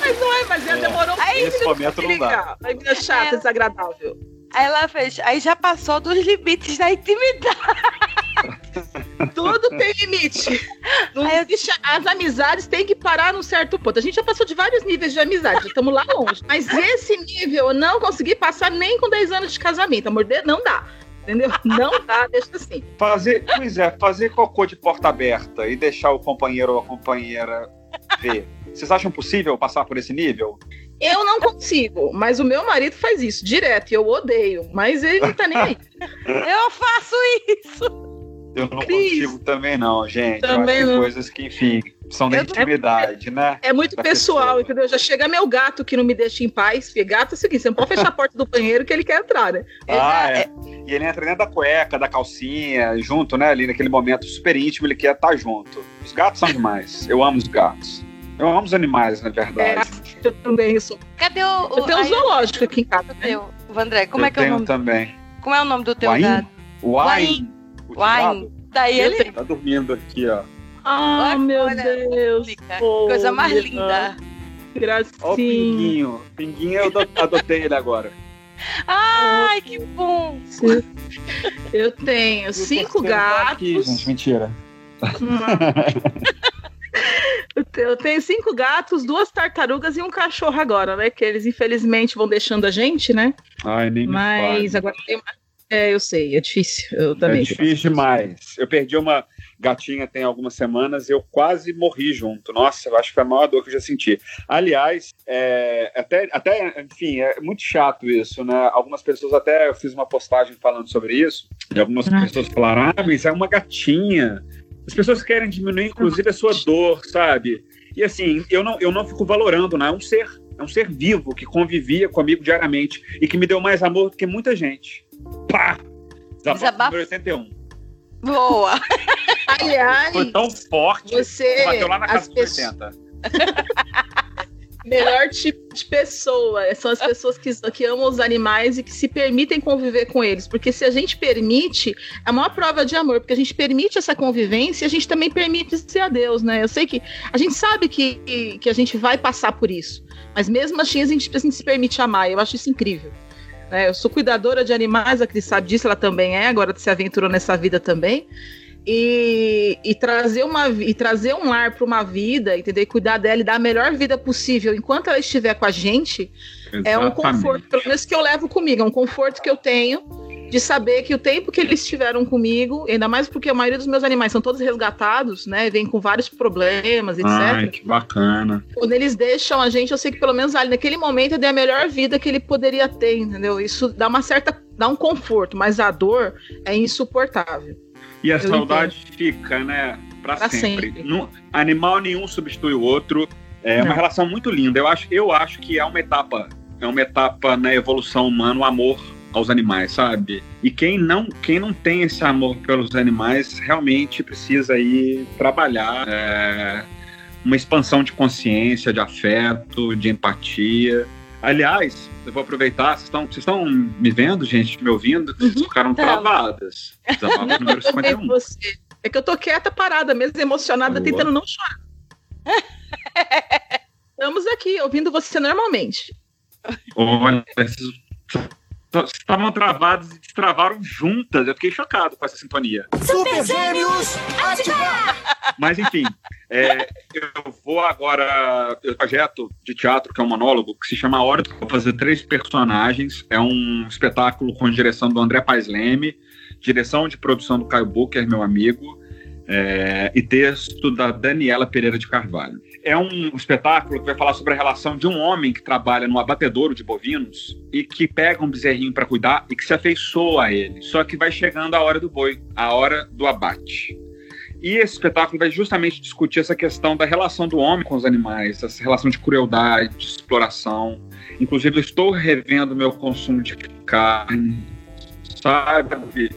Mas não é, mas ela demorou Aí, Nesse momento pra não dá. ligar. Aí menina chata, É. desagradável. Aí ela fez, aí já passou dos limites da intimidade. Tudo tem limite. Não existe, as amizades têm que parar num certo ponto. A gente já passou de vários níveis de amizade, já estamos lá longe. Mas esse nível eu não consegui passar nem com 10 anos de casamento. Amor, de- não dá. Entendeu? Não dá, deixa assim. Fazer, pois é, fazer cocô de porta aberta e deixar o companheiro ou a companheira ver. Vocês acham possível passar por esse nível? Eu não consigo, mas o meu marido faz isso direto e eu odeio, mas ele não tá nem aí. Eu faço isso. Eu não Cris. consigo também, não, gente. Também eu acho que não. coisas que, enfim, são da Eu- intimidade, né? É muito Da pessoal, pessoa. entendeu? Já chega meu gato que não me deixa em paz. Porque gato é o seguinte: você não pode fechar a porta do banheiro que ele quer entrar, né? Ah, é. E ele entra dentro da cueca, da calcinha, junto, né? Ali naquele momento super íntimo, ele quer estar junto. Os gatos são demais. Eu amo os gatos. Eu amo os animais, na verdade. Eu também sou. Cadê o. o Eu tenho um zoológico aqui em casa. né? teu, Vandré, como eu é que é o tenho nome? também. Como é o nome do teu Wine? gato? Wine. Tigado Daí Eu ele tenho. Tá dormindo aqui, ó. Ah, Olha, meu olha, Deus. Pô, Coisa mais linda. Ó o Gracinha. Pinguinho. Pinguinho eu ado- adotei ele agora. Ai, que bom. Eu tenho E o cinco tá gatos. Aqui, gente, mentira. Eu te- Eu tenho cinco gatos, duas tartarugas e um cachorro agora, né? Que eles infelizmente vão deixando a gente, né? Ai, nem me Mas fale. agora tem mais. É, eu sei, é difícil. Eu também. É difícil demais. Eu perdi uma gatinha tem algumas semanas eu quase morri junto. Nossa, eu acho que foi a maior dor que eu já senti. Aliás, é, até, até, enfim, é muito chato isso, né? Algumas pessoas até eu fiz uma postagem falando sobre isso, e algumas Ah. pessoas falaram: ah, mas é uma gatinha. As pessoas querem diminuir, inclusive, a sua dor, sabe? E assim, eu não, eu não fico valorando, né? É um ser, é um ser vivo que convivia comigo diariamente e que me deu mais amor do que muita gente. Pá! Desabafo Desabafo. número 81. Boa. Aliás, Foi tão forte você. que bateu lá na as casa dos pessoas- 80. melhor tipo de pessoa são as pessoas que, que amam os animais e que se permitem conviver com eles. Porque se a gente permite, é a maior prova de amor, porque a gente permite essa convivência e a gente também permite ser a Deus, né? Eu sei que a gente sabe que, que a gente vai passar por isso, mas mesmo assim a gente, a gente se permite amar. Eu acho isso incrível. Né? Eu sou cuidadora de animais, a Cris sabe disso, ela também é, agora se aventurou nessa vida também. E, e trazer uma e trazer um lar para uma vida, entendeu? E cuidar dela e dar a melhor vida possível enquanto ela estiver com a gente, é um conforto, pelo menos que eu levo comigo, é um conforto que eu tenho de saber que o tempo que eles estiveram comigo, ainda mais porque a maioria dos meus animais são todos resgatados, né? Vêm com vários problemas, etc. Ai, que bacana. Quando eles deixam a gente, eu sei que pelo menos ali naquele momento eu dei a melhor vida que ele poderia ter, entendeu? Isso dá uma certa. dá um conforto, mas a dor é insuportável. E a Eu saudade fica, né? Pra, Pra sempre. sempre. Animal nenhum substitui o outro. É uma Não. relação muito linda. Eu acho, eu acho que é uma etapa, é uma etapa na evolução humana, o amor aos animais, sabe? E quem não, quem não tem esse amor pelos animais realmente precisa aí trabalhar é, uma expansão de consciência, de afeto, de empatia. Aliás, eu vou aproveitar, vocês estão, vocês estão me vendo, gente, me ouvindo? Vocês ficaram Tá. travadas. Número 51. você. É que eu tô quieta, parada, mesmo emocionada, Boa. tentando não chorar. Estamos aqui, ouvindo você normalmente. Olha, estavam travadas e destravaram juntas. Eu fiquei chocado com essa sintonia. Super Gêmeos, Mas, enfim, é, eu vou agora. Eu projeto de teatro, que é um monólogo, que se chama A Hora. Vou fazer três personagens. É um espetáculo com direção do André Paes Leme, direção de produção do Caio Booker, meu amigo, é, e texto da Daniela Pereira de Carvalho. É um espetáculo que vai falar sobre a relação de um homem que trabalha no abatedouro de bovinos e que pega um bezerrinho para cuidar e que se afeiçoa a ele. Só que vai chegando a hora do boi, a hora do abate. E esse espetáculo vai justamente discutir essa questão da relação do homem com os animais, essa relação de crueldade, de exploração. Inclusive, eu estou revendo meu consumo de carne, sabe?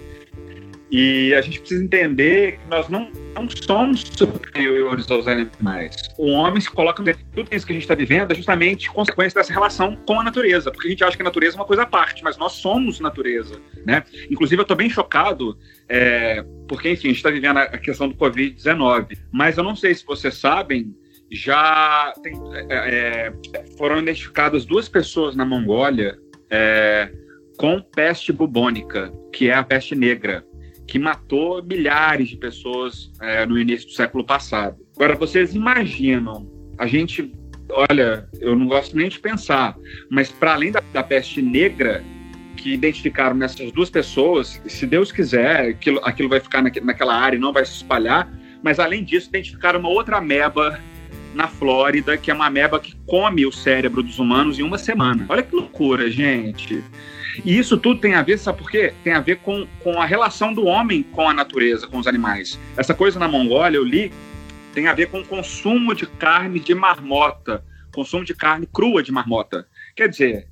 E a gente precisa entender que nós não, não somos superiores aos animais. O homem se coloca dentro de tudo isso que a gente está vivendo é justamente consequência dessa relação com a natureza, porque a gente acha que a natureza é uma coisa à parte, mas nós somos natureza, né? Inclusive, eu estou bem chocado, é, porque, enfim, a gente está vivendo a questão do Covid-19, mas eu não sei se vocês sabem, já tem, é, é, foram identificadas duas pessoas na Mongólia é, com peste bubônica, que é a peste negra que matou milhares de pessoas é, no início do século passado. Agora, vocês imaginam, a gente, olha, eu não gosto nem de pensar, mas para além da, da, peste negra que identificaram nessas duas pessoas, se Deus quiser, aquilo, aquilo vai ficar naque, naquela área e não vai se espalhar, mas além disso, identificaram uma outra ameba na Flórida, que é uma ameba que come o cérebro dos humanos em uma semana. Olha que loucura, gente. E isso tudo tem a ver, sabe por quê? Tem a ver com, com a relação do homem com a natureza, com os animais. Essa coisa na Mongólia, eu li, tem a ver com o consumo de carne de marmota, consumo de carne crua de marmota. Quer dizer,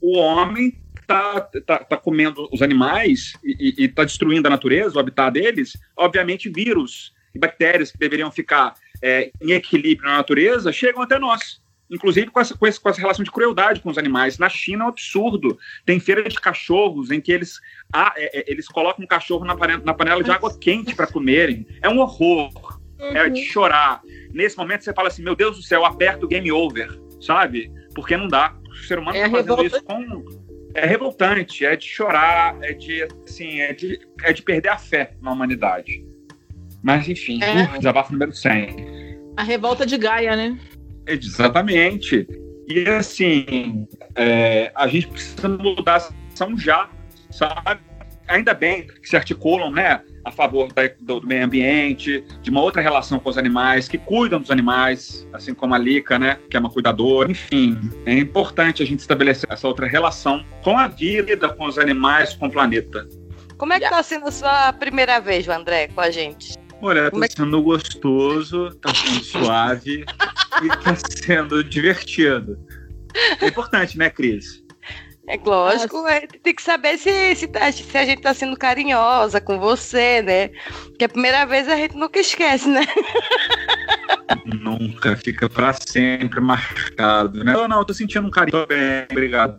o homem está tá, tá comendo os animais e está destruindo a natureza, o habitat deles, obviamente vírus e bactérias que deveriam ficar é, em equilíbrio na natureza chegam até nós. Inclusive com essa, com, essa, com essa relação de crueldade com os animais. Na China é um absurdo. Tem feira de cachorros em que eles, ah, é, é, eles colocam um cachorro na panela, na panela de água quente para comerem. É um horror. Uhum. É de chorar. Nesse momento você fala assim: meu Deus do céu, aperta o game over, sabe? Porque não dá. O ser humano é fazendo revolta... isso com é revoltante, é de chorar, é de assim, é de, é de perder a fé na humanidade. Mas enfim, é. uh, desabafo número 100. A revolta de Gaia, né? Exatamente. E assim, é, a gente precisa mudar a situação já, sabe? Ainda bem que se articulam, né? a favor da, do, do, meio ambiente, de uma outra relação com os animais, que cuidam dos animais, assim como a Lica, né, que é uma cuidadora. Enfim, é importante a gente estabelecer essa outra relação com a vida, com os animais, com o planeta. Como é que está sendo a sua primeira vez, André, com a gente? Olha, está é que... sendo gostoso, está sendo suave e está sendo divertido. É importante, né, Cris? É lógico, é, tem que saber se, se, tá, se, a gente tá sendo carinhosa com você, né? Que a primeira vez a gente nunca esquece, né? Nunca, fica pra sempre marcado, né? Não, não, eu tô sentindo um carinho. Tô bem, obrigado.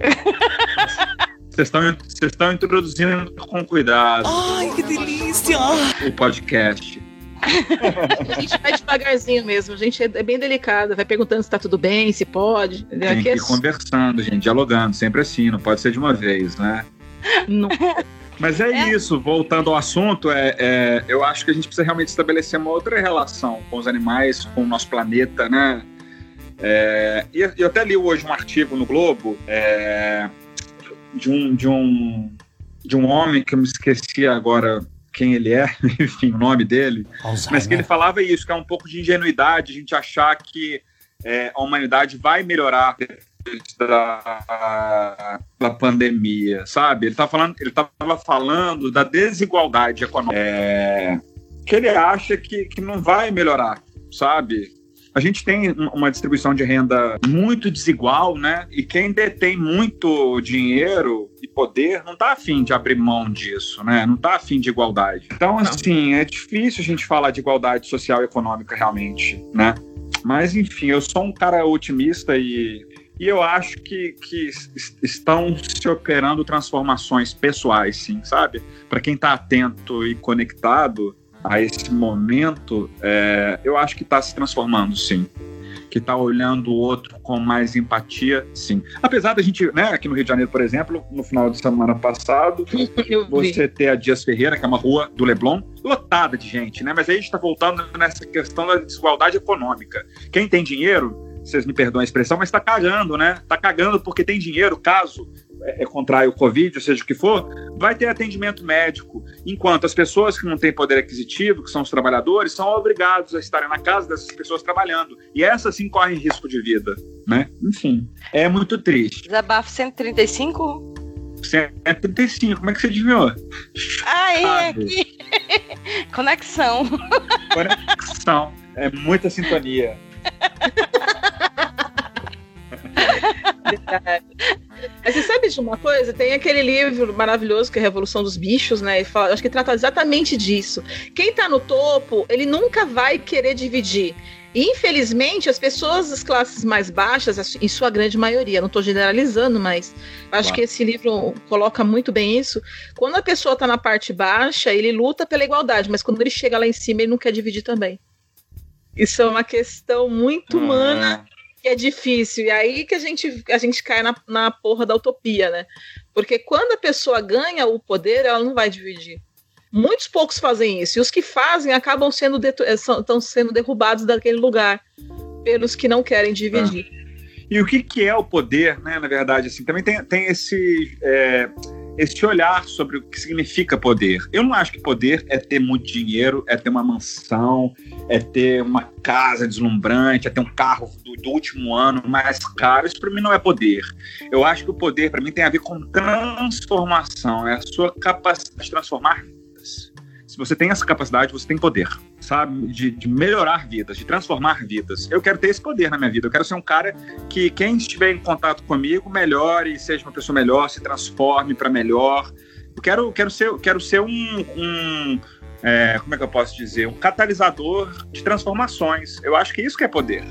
Vocês estão introduzindo com cuidado. Ai, que delícia! O podcast. a gente vai devagarzinho mesmo, a gente é bem delicado, vai perguntando se tá tudo bem, se pode. Tem Aqui que ir é... conversando, gente, dialogando, sempre assim, não pode ser de uma vez, né? Não. Mas é, é, isso, voltando ao assunto, é, é, eu acho que a gente precisa realmente estabelecer uma outra relação com os animais, com o nosso planeta, né? É, e eu até li hoje um artigo no Globo é, de, um, de, um, de um homem que eu me esqueci agora quem ele é, enfim, o nome dele, Alzheimer. mas que ele falava isso, que é um pouco de ingenuidade a gente achar que é, a humanidade vai melhorar da, da pandemia, sabe? Ele estava falando, ele estava falando da desigualdade econômica, é, que ele acha que, que não vai melhorar, sabe? A gente tem uma distribuição de renda muito desigual, né? E quem detém muito dinheiro e poder não está afim de abrir mão disso, né? Não está afim de igualdade. Então, assim, é difícil a gente falar de igualdade social e econômica realmente, né? Mas, enfim, eu sou um cara otimista e e eu acho que, que estão se operando transformações pessoais, sim, sabe? Para quem está atento e conectado, a esse momento, é, eu acho que está se transformando, sim. Que está olhando o outro com mais empatia, sim. Apesar da gente, né, aqui no Rio de Janeiro, por exemplo, no final de semana passado, você ter a Dias Ferreira, que é uma rua do Leblon, lotada de gente, né? Mas aí a gente está voltando nessa questão da desigualdade econômica. Quem tem dinheiro, vocês me perdoam a expressão, mas está cagando, né? Está cagando porque tem dinheiro, caso é, é, contrai o Covid, ou seja o que for, vai ter atendimento médico. Enquanto as pessoas que não têm poder aquisitivo, que são os trabalhadores, são obrigados a estarem na casa dessas pessoas trabalhando. E essas sim correm risco de vida, né? Enfim, é muito triste. Desabafo 135? 135, como é que você adivinhou? Ah, é aqui. Conexão. Conexão. É muita sintonia. Mas você sabe de uma coisa? Tem aquele livro maravilhoso que é a Revolução dos Bichos, né? E fala, acho que trata exatamente disso. Quem tá no topo, ele nunca vai querer dividir. E, infelizmente, as pessoas das classes mais baixas, em sua grande maioria, não estou generalizando, mas acho claro. que esse livro coloca muito bem isso. Quando a pessoa está na parte baixa, ele luta pela igualdade, mas quando ele chega lá em cima, ele não quer dividir também. Isso é uma questão muito humana que é difícil. E aí que a gente, a gente cai na, na porra da utopia, né? Porque quando a pessoa ganha o poder, ela não vai dividir. Muitos poucos fazem isso. E os que fazem acabam sendo, estão sendo derrubados daquele lugar pelos que não querem dividir. Ah. E o que, que é o poder, né? Na verdade, assim, também tem, tem esse. É, esse olhar sobre o que significa poder. Eu não acho que poder é ter muito dinheiro, é ter uma mansão, é ter uma casa deslumbrante, é ter um carro do, do último ano mais caro. Isso para mim não é poder. Eu acho que o poder para mim tem a ver com transformação, é a sua capacidade de transformar. Se você tem essa capacidade, você tem poder, sabe? De, de melhorar vidas, de transformar vidas. Eu quero ter esse poder na minha vida. Eu quero ser um cara que quem estiver em contato comigo melhore, seja uma pessoa melhor, se transforme para melhor. Eu quero, quero ser, quero ser um, um é, como é que eu posso dizer, um catalisador de transformações. Eu acho que isso que é poder.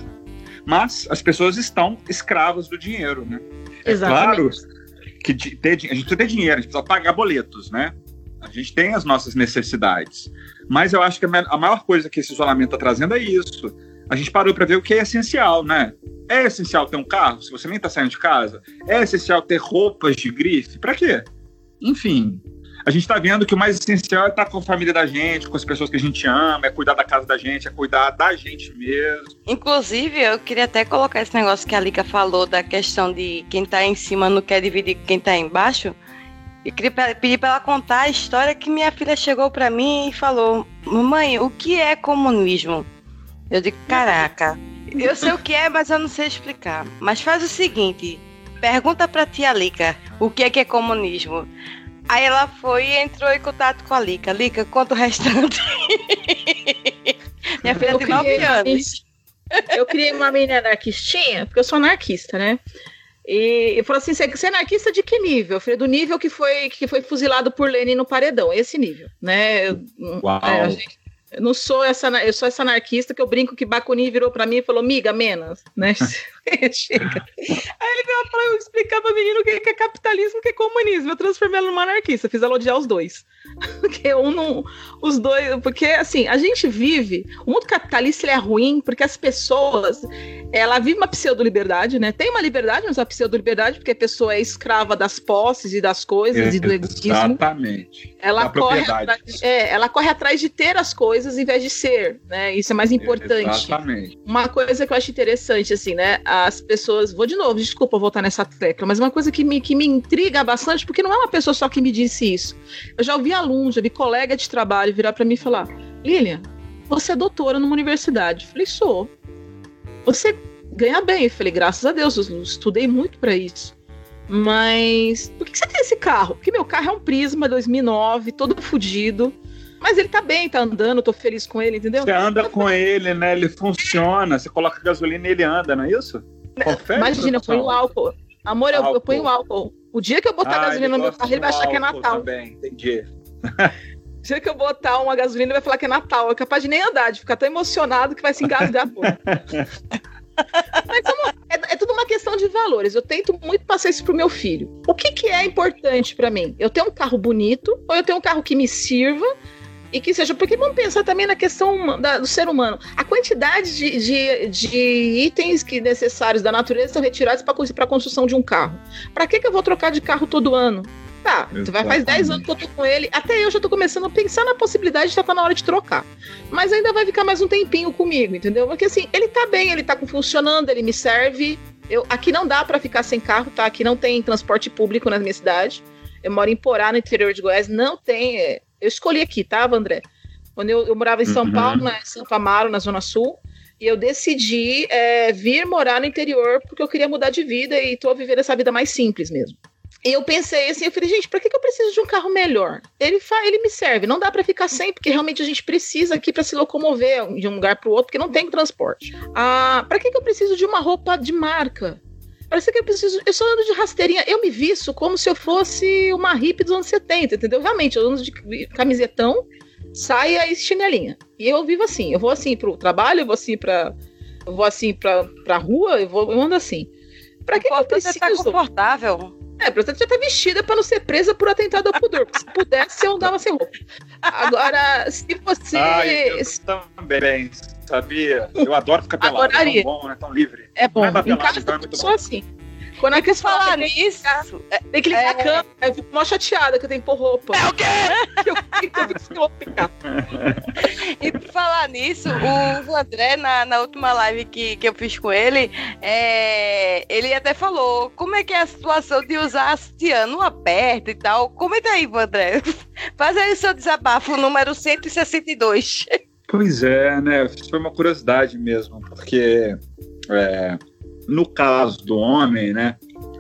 Mas as pessoas estão escravas do dinheiro, né? Exatamente. É claro que ter, a gente precisa ter dinheiro, a gente precisa pagar boletos, né? A gente tem as nossas necessidades. Mas eu acho que a maior coisa que esse isolamento está trazendo é isso. A gente parou para ver o que é essencial, né? É essencial ter um carro, se você nem está saindo de casa? É essencial ter roupas de grife? Para quê? Enfim, a gente está vendo que o mais essencial é estar com a família da gente, com as pessoas que a gente ama, é cuidar da casa da gente, é cuidar da gente mesmo. Inclusive, eu queria até colocar esse negócio que a Lica falou da questão de quem está em cima não quer dividir com quem está embaixo. E queria pedir para ela contar a história que minha filha chegou para mim e falou: Mamãe, o que é comunismo? Eu digo: Caraca, eu sei o que é, mas eu não sei explicar. Mas faz o seguinte: pergunta para tia Lica o que é que é comunismo. Aí ela foi e entrou em contato com a Lica. Lica, conta o restante. Minha filha Eu tem 9 criei uma anos. Eu criei uma menina anarquistinha, porque eu sou anarquista, né? E eu falou assim: você é anarquista de que nível? Eu falei, do nível que foi, que foi fuzilado por Lenin no paredão, esse nível, né? Eu, Uau. é, gente- eu não sou essa, eu sou essa anarquista que eu brinco que Bakunin virou pra mim e falou, miga, menos, né? Chega. Aí ele veio falar, eu explicar pra menino o que é capitalismo, o que é comunismo. Eu transformei ela numa anarquista, fiz ela odiar os dois. Porque um não. Os dois. Porque, assim, a gente vive. O mundo capitalista é ruim porque as pessoas. Ela vive uma pseudo-liberdade, né? Tem uma liberdade, mas uma pseudo-liberdade, porque a pessoa é escrava das posses e das coisas e do egoísmo. Exatamente. Ela corre, atrás, é, ela corre atrás de ter as coisas em vez de ser, né? Isso é mais importante. Exatamente. Uma coisa que eu acho interessante, assim, né? As pessoas. Vou de novo, desculpa voltar nessa tecla, mas uma coisa que me, que me intriga bastante, porque não é uma pessoa só que me disse isso. Eu já ouvi aluno, já vi colega de trabalho virar pra mim e falar: Lilian, você é doutora numa universidade. Eu falei: sou. Você ganha bem. Eu falei: graças a Deus, eu estudei muito pra isso. Mas por que você tem esse carro? Porque meu carro é um Prisma 2009, todo fodido. Mas ele tá bem, tá andando, tô feliz com ele, entendeu? Você anda com ele, né? Ele funciona. Você coloca gasolina e ele anda, não é isso? Confere, Imagina, eu ponho álcool. Amor, eu, eu Álcool. ponho álcool. O dia que eu botar Ah, gasolina no meu carro, ele vai achar que é álcool Natal. Também, entendi. O dia que eu botar uma gasolina, ele vai falar que é Natal. É capaz de nem andar, de ficar tão emocionado que vai se engasgar. pô. Mas é, é tudo uma questão de valores. Eu tento muito passar isso pro meu filho. O que, que é importante pra mim? Eu tenho um carro bonito ou eu tenho um carro que me sirva e que seja. Porque vamos pensar também na questão da- do ser humano. A quantidade de, de, de itens que necessários da natureza são retirados para a construção de um carro. Para que, que eu vou trocar de carro todo ano? Tá, tu vai faz 10 anos que eu tô com ele, até eu já tô começando a pensar na possibilidade de já tá na hora de trocar. Mas ainda vai ficar mais um tempinho comigo, entendeu? Porque assim, ele tá bem, ele tá funcionando, ele me serve. Eu, aqui não dá para ficar sem carro, tá? Aqui não tem transporte público na minha cidade. Eu moro em Porá, no interior de Goiás, não tem. é, eu escolhi aqui, tá, André? Quando eu, eu morava em São Uhum. Paulo, na Santo Amaro, na Zona Sul, e eu decidi é, vir morar no interior porque eu queria mudar de vida e tô vivendo essa vida mais simples mesmo. E eu pensei assim, eu falei, gente, pra que, que eu preciso de um carro melhor? Ele, fa ele me serve, não dá pra ficar sem, porque realmente a gente precisa aqui pra se locomover de um lugar pro outro, porque não tem transporte. Ah, pra que, que eu preciso de uma roupa de marca? Parece que eu preciso. Eu só ando de rasteirinha. Eu me visto como se eu fosse uma hippie dos anos 70, entendeu? Realmente, eu ando de camisetão, saia e chinelinha. E eu vivo assim. Eu vou assim pro trabalho, eu vou assim pra. Eu vou assim pra, pra rua, eu, vou, eu ando assim. Pra que, que eu Você tá confortável. É, pra já tá vestida pra não ser presa por atentado ao pudor. Se pudesse, eu andava sem roupa. Agora, se você. Ai, eu também, sabia? Eu adoro ficar pelado. É Adoraria. tão bom, né? Tão livre. É bom, Não é em pelada, casa então é assim. Quando a E por quis falar falar tem que nisso, é, Tem que ligar É. a câmera. Eu fico mó chateada que eu tenho que pôr roupa. É o quê? eu fico, eu fico sem roupa. E por falar nisso, o André, na, na última live que, que eu fiz com ele, é, ele até falou como é que é a situação de usar a sutiã no aperto e tal. Comenta aí, André. Faz aí o seu desabafo, número 162. Pois é, né? Isso foi uma curiosidade mesmo, porque é, no caso do homem, né,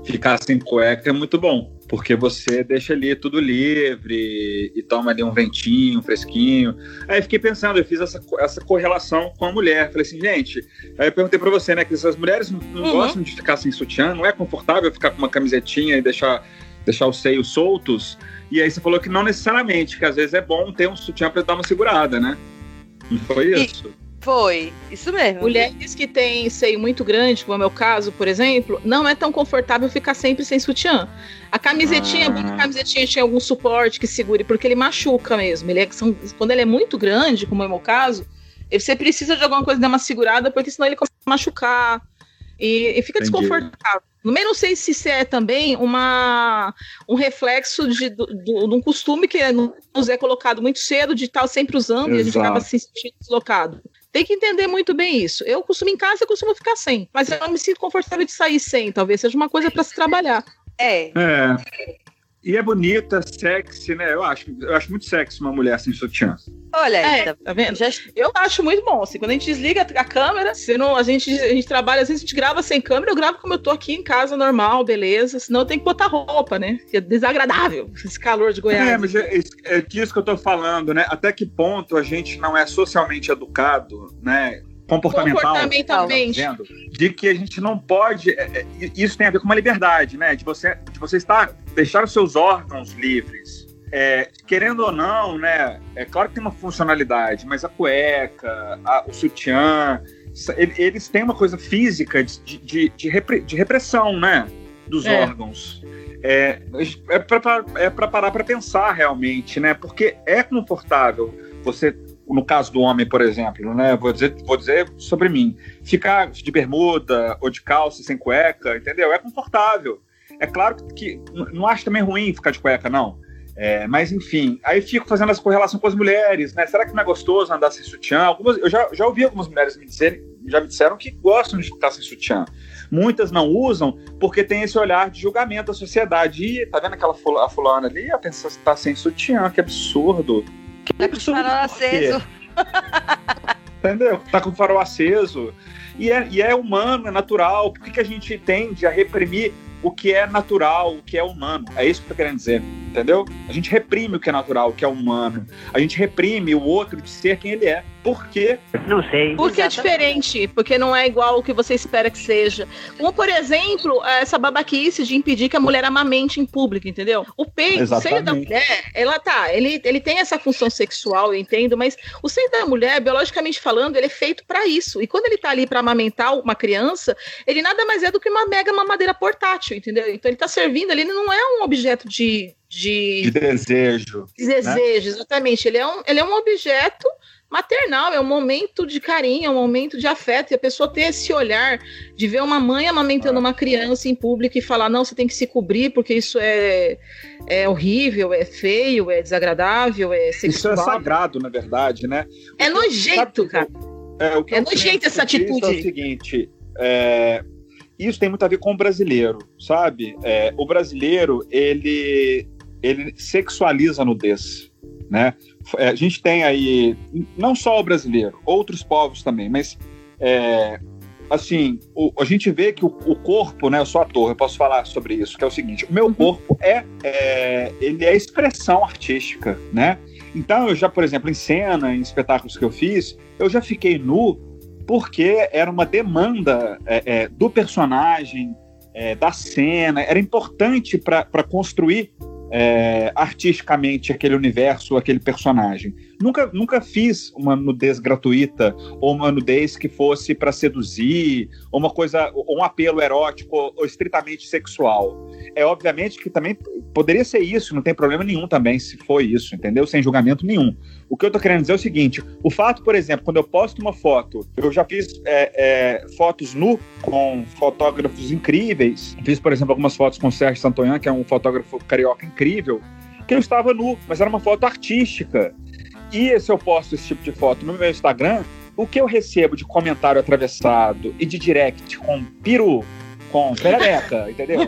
ficar sem cueca é muito bom, porque você deixa ali tudo livre e toma ali um ventinho, um fresquinho. Aí fiquei pensando, eu fiz essa, essa correlação com a mulher. Falei assim, gente, aí eu perguntei pra você, né, que as mulheres não, não Uhum. gostam de ficar sem sutiã, não é confortável ficar com uma camisetinha e deixar, deixar os seios soltos. E aí você falou que não necessariamente, que às vezes é bom ter um sutiã pra dar uma segurada, né? Não foi E- isso? Foi, isso mesmo. Mulheres que têm seio muito grande, como é o meu caso, por exemplo, não é tão confortável ficar sempre sem sutiã. A camisetinha, Ah. é bom que a camisetinha tinha algum suporte que segure, porque ele machuca mesmo. Ele é, são- quando ele é muito grande, como é o meu caso, você precisa de alguma coisa dê uma segurada, porque senão ele começa a machucar e, e fica Entendi. desconfortável. No meio não sei se isso é também uma, um reflexo de, do- de um costume que nos é colocado muito cedo, de estar sempre usando e a gente Exato. acaba se sentindo deslocado. Tem que entender muito bem isso. Eu costumo em casa, eu costumo ficar sem, mas eu não me sinto confortável de sair sem. Talvez seja uma coisa para se trabalhar. É. É. E é bonita, sexy, né? Eu acho, eu acho muito sexy uma mulher sem sutiã. Olha aí, É, tá- tá vendo? já Eu acho muito bom. Assim, quando a gente desliga a câmera, se não, a, gente, a gente trabalha, às vezes a gente grava sem câmera, eu gravo como eu tô aqui em casa, normal, beleza. Senão eu tenho que botar roupa, né? Que é desagradável esse calor de Goiás. É, mas é, é disso que eu tô falando, né? Até que ponto a gente não é socialmente educado, né? Comportamental. Comportamentalmente. tá de que a gente não pode. é, é, isso tem a ver com uma liberdade, né? De você, de você estar, deixar os seus órgãos livres. É, querendo ou não, né? É claro que tem uma funcionalidade, mas a cueca, a- o sutiã, eles têm uma coisa física de, de, de, repre- de repressão, né? Dos É. órgãos. É, é para é parar para pensar realmente, né? Porque é confortável você, no caso do homem, por exemplo, né? Vou dizer, vou dizer sobre mim, ficar de bermuda ou de calça sem cueca, entendeu? É confortável. É claro que não acho também ruim ficar de cueca, não. É, mas enfim, aí fico fazendo essa correlação com as mulheres, né? Será que não é gostoso andar sem sutiã? Algumas, eu já, já ouvi algumas mulheres me dizerem, já me disseram que gostam de ficar sem sutiã. Muitas não usam porque tem esse olhar de julgamento da sociedade. Ih, tá vendo aquela fulana ali? A pessoa tá sem sutiã, que absurdo. Que tá com o farol aceso. Entendeu? Tá com o farol aceso. E é, e é humano, é natural. Por que, que a gente tende a reprimir o que é natural, o que é humano? É isso que eu tô querendo dizer. Entendeu? A gente reprime o que é natural, o que é humano. A gente reprime o outro de ser quem ele é. Por quê? Não sei. Porque é diferente, porque não é igual o que você espera que seja. Como, por exemplo, essa babaquice de impedir que a mulher amamente em público, entendeu? O peito, o seio da mulher, ela tá, ele, ele tem essa função sexual, eu entendo, mas o seio da mulher, biologicamente falando, ele é feito para isso. E quando ele tá ali para amamentar uma criança, ele nada mais é do que uma mega mamadeira portátil, entendeu? Então ele tá servindo ali, ele não é um objeto de, De de desejo. desejo, exatamente. Ele é, um, ele é um objeto maternal, é um momento de carinho, é um momento de afeto, e a pessoa ter esse olhar de ver uma mãe amamentando Ah. uma criança em público e falar, não, você tem que se cobrir porque isso é, é horrível, é feio, é desagradável, é Isso é sexual. sagrado, na verdade, né? É nojento, Sabe, cara. É, o que É nojento essa disso É atitude. o seguinte, é, isso tem muito a ver com o brasileiro, sabe? É, o brasileiro, ele, ele sexualiza a nudez, né? É, a gente tem aí, não só o brasileiro, outros povos também, mas é, assim, o- a gente vê que o, o corpo, né? Eu sou ator, eu posso falar sobre isso, que é o seguinte: o meu corpo é, é ele é expressão artística, né? Então, eu já, por exemplo, em cena, em espetáculos que eu fiz, eu já fiquei nu porque era uma demanda é, é, do personagem, é, da cena, era importante para construir é, artisticamente aquele universo, aquele personagem. Nunca, nunca fiz uma nudez gratuita ou uma nudez que fosse para seduzir, ou uma coisa, ou um apelo erótico ou, estritamente sexual. É obviamente que também poderia ser isso, não tem problema nenhum também se foi isso, entendeu? Sem julgamento nenhum. O que eu tô querendo dizer é o seguinte: o fato, por exemplo, quando eu posto uma foto, eu já fiz é, é, fotos nu com fotógrafos incríveis. Fiz, por exemplo, algumas fotos com o Sérgio Santonhan, que é um fotógrafo carioca incrível, que eu estava nu, mas era uma foto artística. E se eu posto esse tipo de foto no meu Instagram, o que eu recebo de comentário atravessado e de direct com piru, com perereca, entendeu?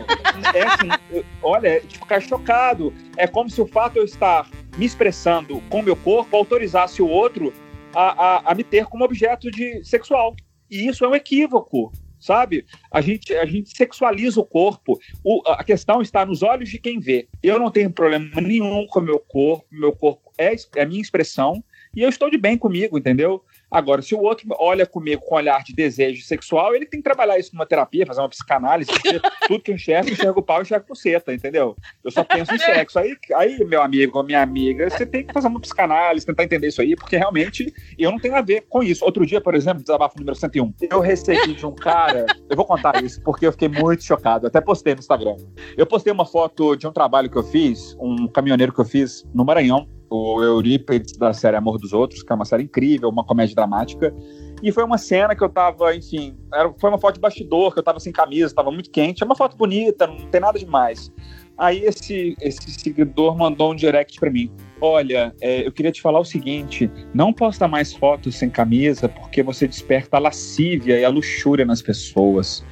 É assim, eu- olha, é de ficar chocado. É como se o fato de eu estar me expressando com o meu corpo autorizasse o outro a, a, a me ter como objeto de sexual. E isso é um equívoco, sabe? A gente, a gente sexualiza o corpo. O- a questão está nos olhos de quem vê. Eu não tenho problema nenhum com o meu corpo. Meu corpo é, é a minha expressão. E eu estou de bem comigo, entendeu? Agora, se o outro olha comigo com olhar de desejo sexual, ele tem que trabalhar isso numa terapia, fazer uma psicanálise, tudo que eu enxergo, eu enxergo o pau e enxergo buceta, entendeu? Eu só penso em sexo. Aí, aí, meu amigo ou minha amiga, você tem que fazer uma psicanálise, tentar entender isso aí, porque realmente eu não tenho a ver com isso. Outro dia, por exemplo, desabafo número 101, eu recebi de um cara, eu vou contar isso, porque eu fiquei muito chocado, até postei no Instagram. Eu postei uma foto de um trabalho que eu fiz, um caminhoneiro que eu fiz no Maranhão, o Eurípides da série Amor dos Outros, que é uma série incrível, uma comédia dramática. E foi uma cena que eu tava, enfim, era, foi uma foto de bastidor, que eu tava sem camisa, tava muito quente. É uma foto bonita, não tem nada demais. Aí esse, esse seguidor mandou um direct pra mim. Olha, é, eu queria te falar o seguinte: não posta mais fotos sem camisa, porque você desperta a lascívia e a luxúria nas pessoas.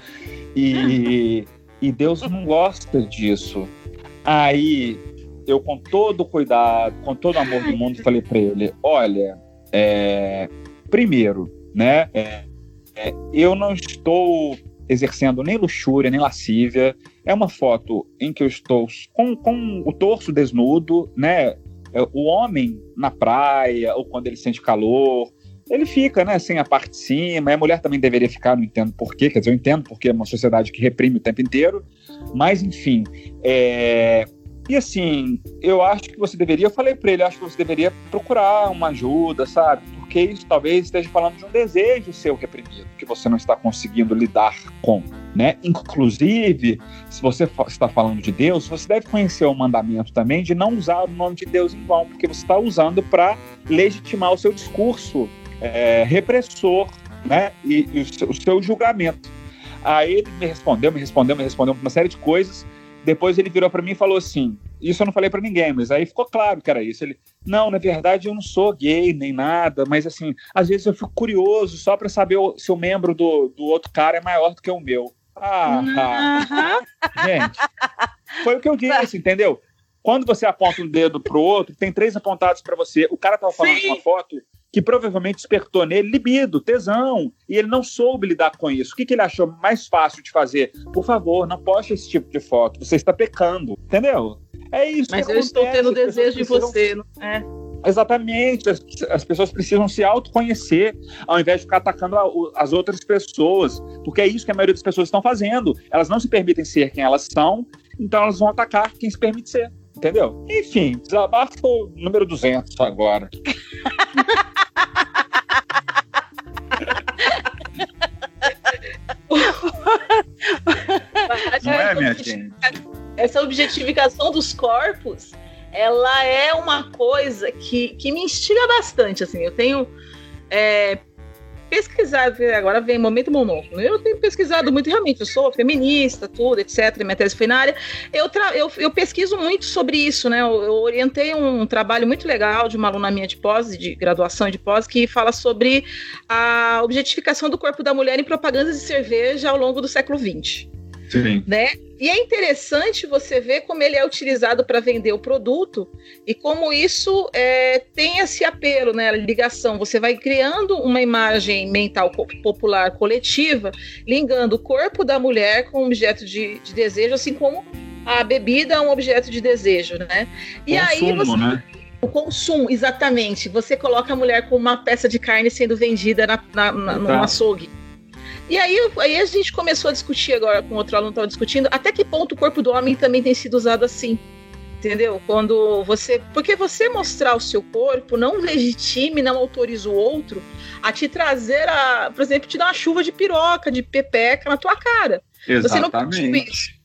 E, e Deus não gosta disso. Aí eu, com todo cuidado, com todo amor do mundo, falei pra ele: olha, é, primeiro, né, é, é, eu não estou exercendo nem luxúria, nem lascívia. É uma foto em que eu estou com, com o torso desnudo, né? É, O homem na praia, ou quando ele sente calor, ele fica, né, sem a parte de cima. A mulher também deveria ficar, não entendo porquê. Quer dizer, eu entendo porque é uma sociedade que reprime o tempo inteiro. Mas, enfim, é, e assim, eu acho que você deveria, eu falei pra ele, acho que você deveria procurar uma ajuda, sabe? Porque isso talvez esteja falando de um desejo seu reprimido, que você não está conseguindo lidar com, né? Inclusive, se você está falando de Deus, você deve conhecer o mandamento também de não usar o nome de Deus em vão, porque você está usando para legitimar o seu discurso é, repressor, né? E, e o, seu, o seu julgamento. Aí ele me respondeu, me respondeu, me respondeu uma série de coisas. Depois ele virou para mim e falou assim: Isso eu não falei para ninguém, mas aí ficou claro que era isso. Ele, não, na verdade eu não sou gay nem nada, mas assim, às vezes eu fico curioso só para saber se o membro do, do outro cara é maior do que o meu. Ah, Aham. gente, foi o que eu disse, entendeu? Quando você aponta um dedo pro outro, tem três apontados para você. O cara tava falando de uma foto que provavelmente despertou nele libido, tesão, e ele não soube lidar com isso. O que, que ele achou mais fácil de fazer? Por favor, não poste esse tipo de foto, você está pecando, entendeu? É isso Mas que eu estou acontece, tendo as pessoas desejo de você. não é? Exatamente, as, as pessoas precisam se autoconhecer ao invés de ficar atacando a- as outras pessoas, porque é isso que a maioria das pessoas estão fazendo. Elas não se permitem ser quem elas são, então elas vão atacar quem se permite ser, entendeu? Enfim, desabafo número 200 agora. Não é, minha essa objetificação dos corpos, ela é uma coisa que, que me instiga bastante, assim, eu tenho é, pesquisado, agora vem momento monóculo, eu tenho pesquisado muito, realmente, eu sou feminista, tudo, etc, minha tese foi na área, eu, eu, eu pesquiso muito sobre isso, né, eu, eu orientei um trabalho muito legal de uma aluna minha de pós, de graduação de pós, que fala sobre a objetificação do corpo da mulher em propagandas de cerveja ao longo do século XX Sim. né? E é interessante você ver como ele é utilizado para vender o produto e como isso é, tem esse apelo, né? Ligação. Você vai criando uma imagem mental popular coletiva, ligando o corpo da mulher com um objeto de, de desejo, assim como a bebida é um objeto de desejo, né? E aí Consumo, você né? o consumo, exatamente. Você coloca a mulher com uma peça de carne sendo vendida na, na, na, no Tá. açougue. E aí, aí a gente começou a discutir agora com outro aluno estava discutindo até que ponto o corpo do homem também tem sido usado assim. Entendeu? Quando você. Porque você mostrar o seu corpo não legitime, não autoriza o outro a te trazer a. Por exemplo, te dar uma chuva de piroca, de pepeca na tua cara. Você não pode Exatamente.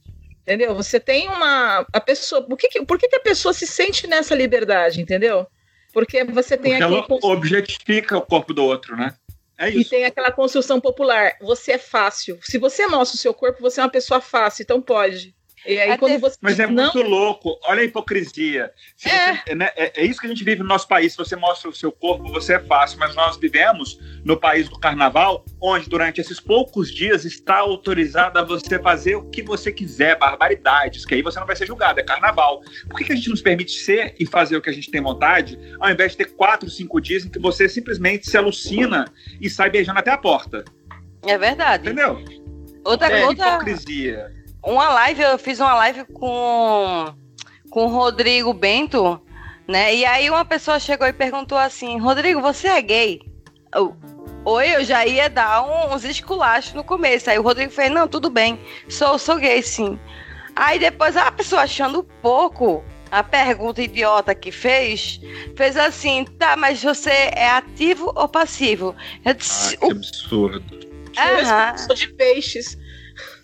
Entendeu? Você tem uma. A pessoa. Por que, por que, que a pessoa se sente nessa liberdade, entendeu? Porque você tem Porque aquele. ela objetifica o corpo do outro, né? É E isso. tem aquela construção popular. Você é fácil. Se você mostra o seu corpo, você é uma pessoa fácil, então pode. E aí, quando você. Mas é não, muito louco. Olha a hipocrisia. Se É. você- né, é, é isso que a gente vive no nosso país. Se você mostra o seu corpo, você é fácil. Mas nós vivemos no país do carnaval, onde durante esses poucos dias está autorizado a você fazer o que você quiser, barbaridades, que aí você não vai ser julgado, é carnaval. Por que, que a gente nos permite ser e fazer o que a gente tem vontade, ao invés de ter quatro, cinco dias em que você simplesmente se alucina e sai beijando até a porta? É verdade. Entendeu? Outra, É outra, hipocrisia. Uma live, eu fiz uma live com, com o Rodrigo Bento, né? E aí uma pessoa chegou e perguntou assim: Rodrigo, você é gay? Eu, Oi, eu já ia dar um- uns esculachos no começo. Aí o Rodrigo fez: Não, tudo bem, sou, sou gay sim. Aí depois a pessoa achando pouco a pergunta idiota que fez, fez assim: Tá, mas você é ativo ou passivo? Eu Ah, disse: que absurdo. Aham. sou de peixes.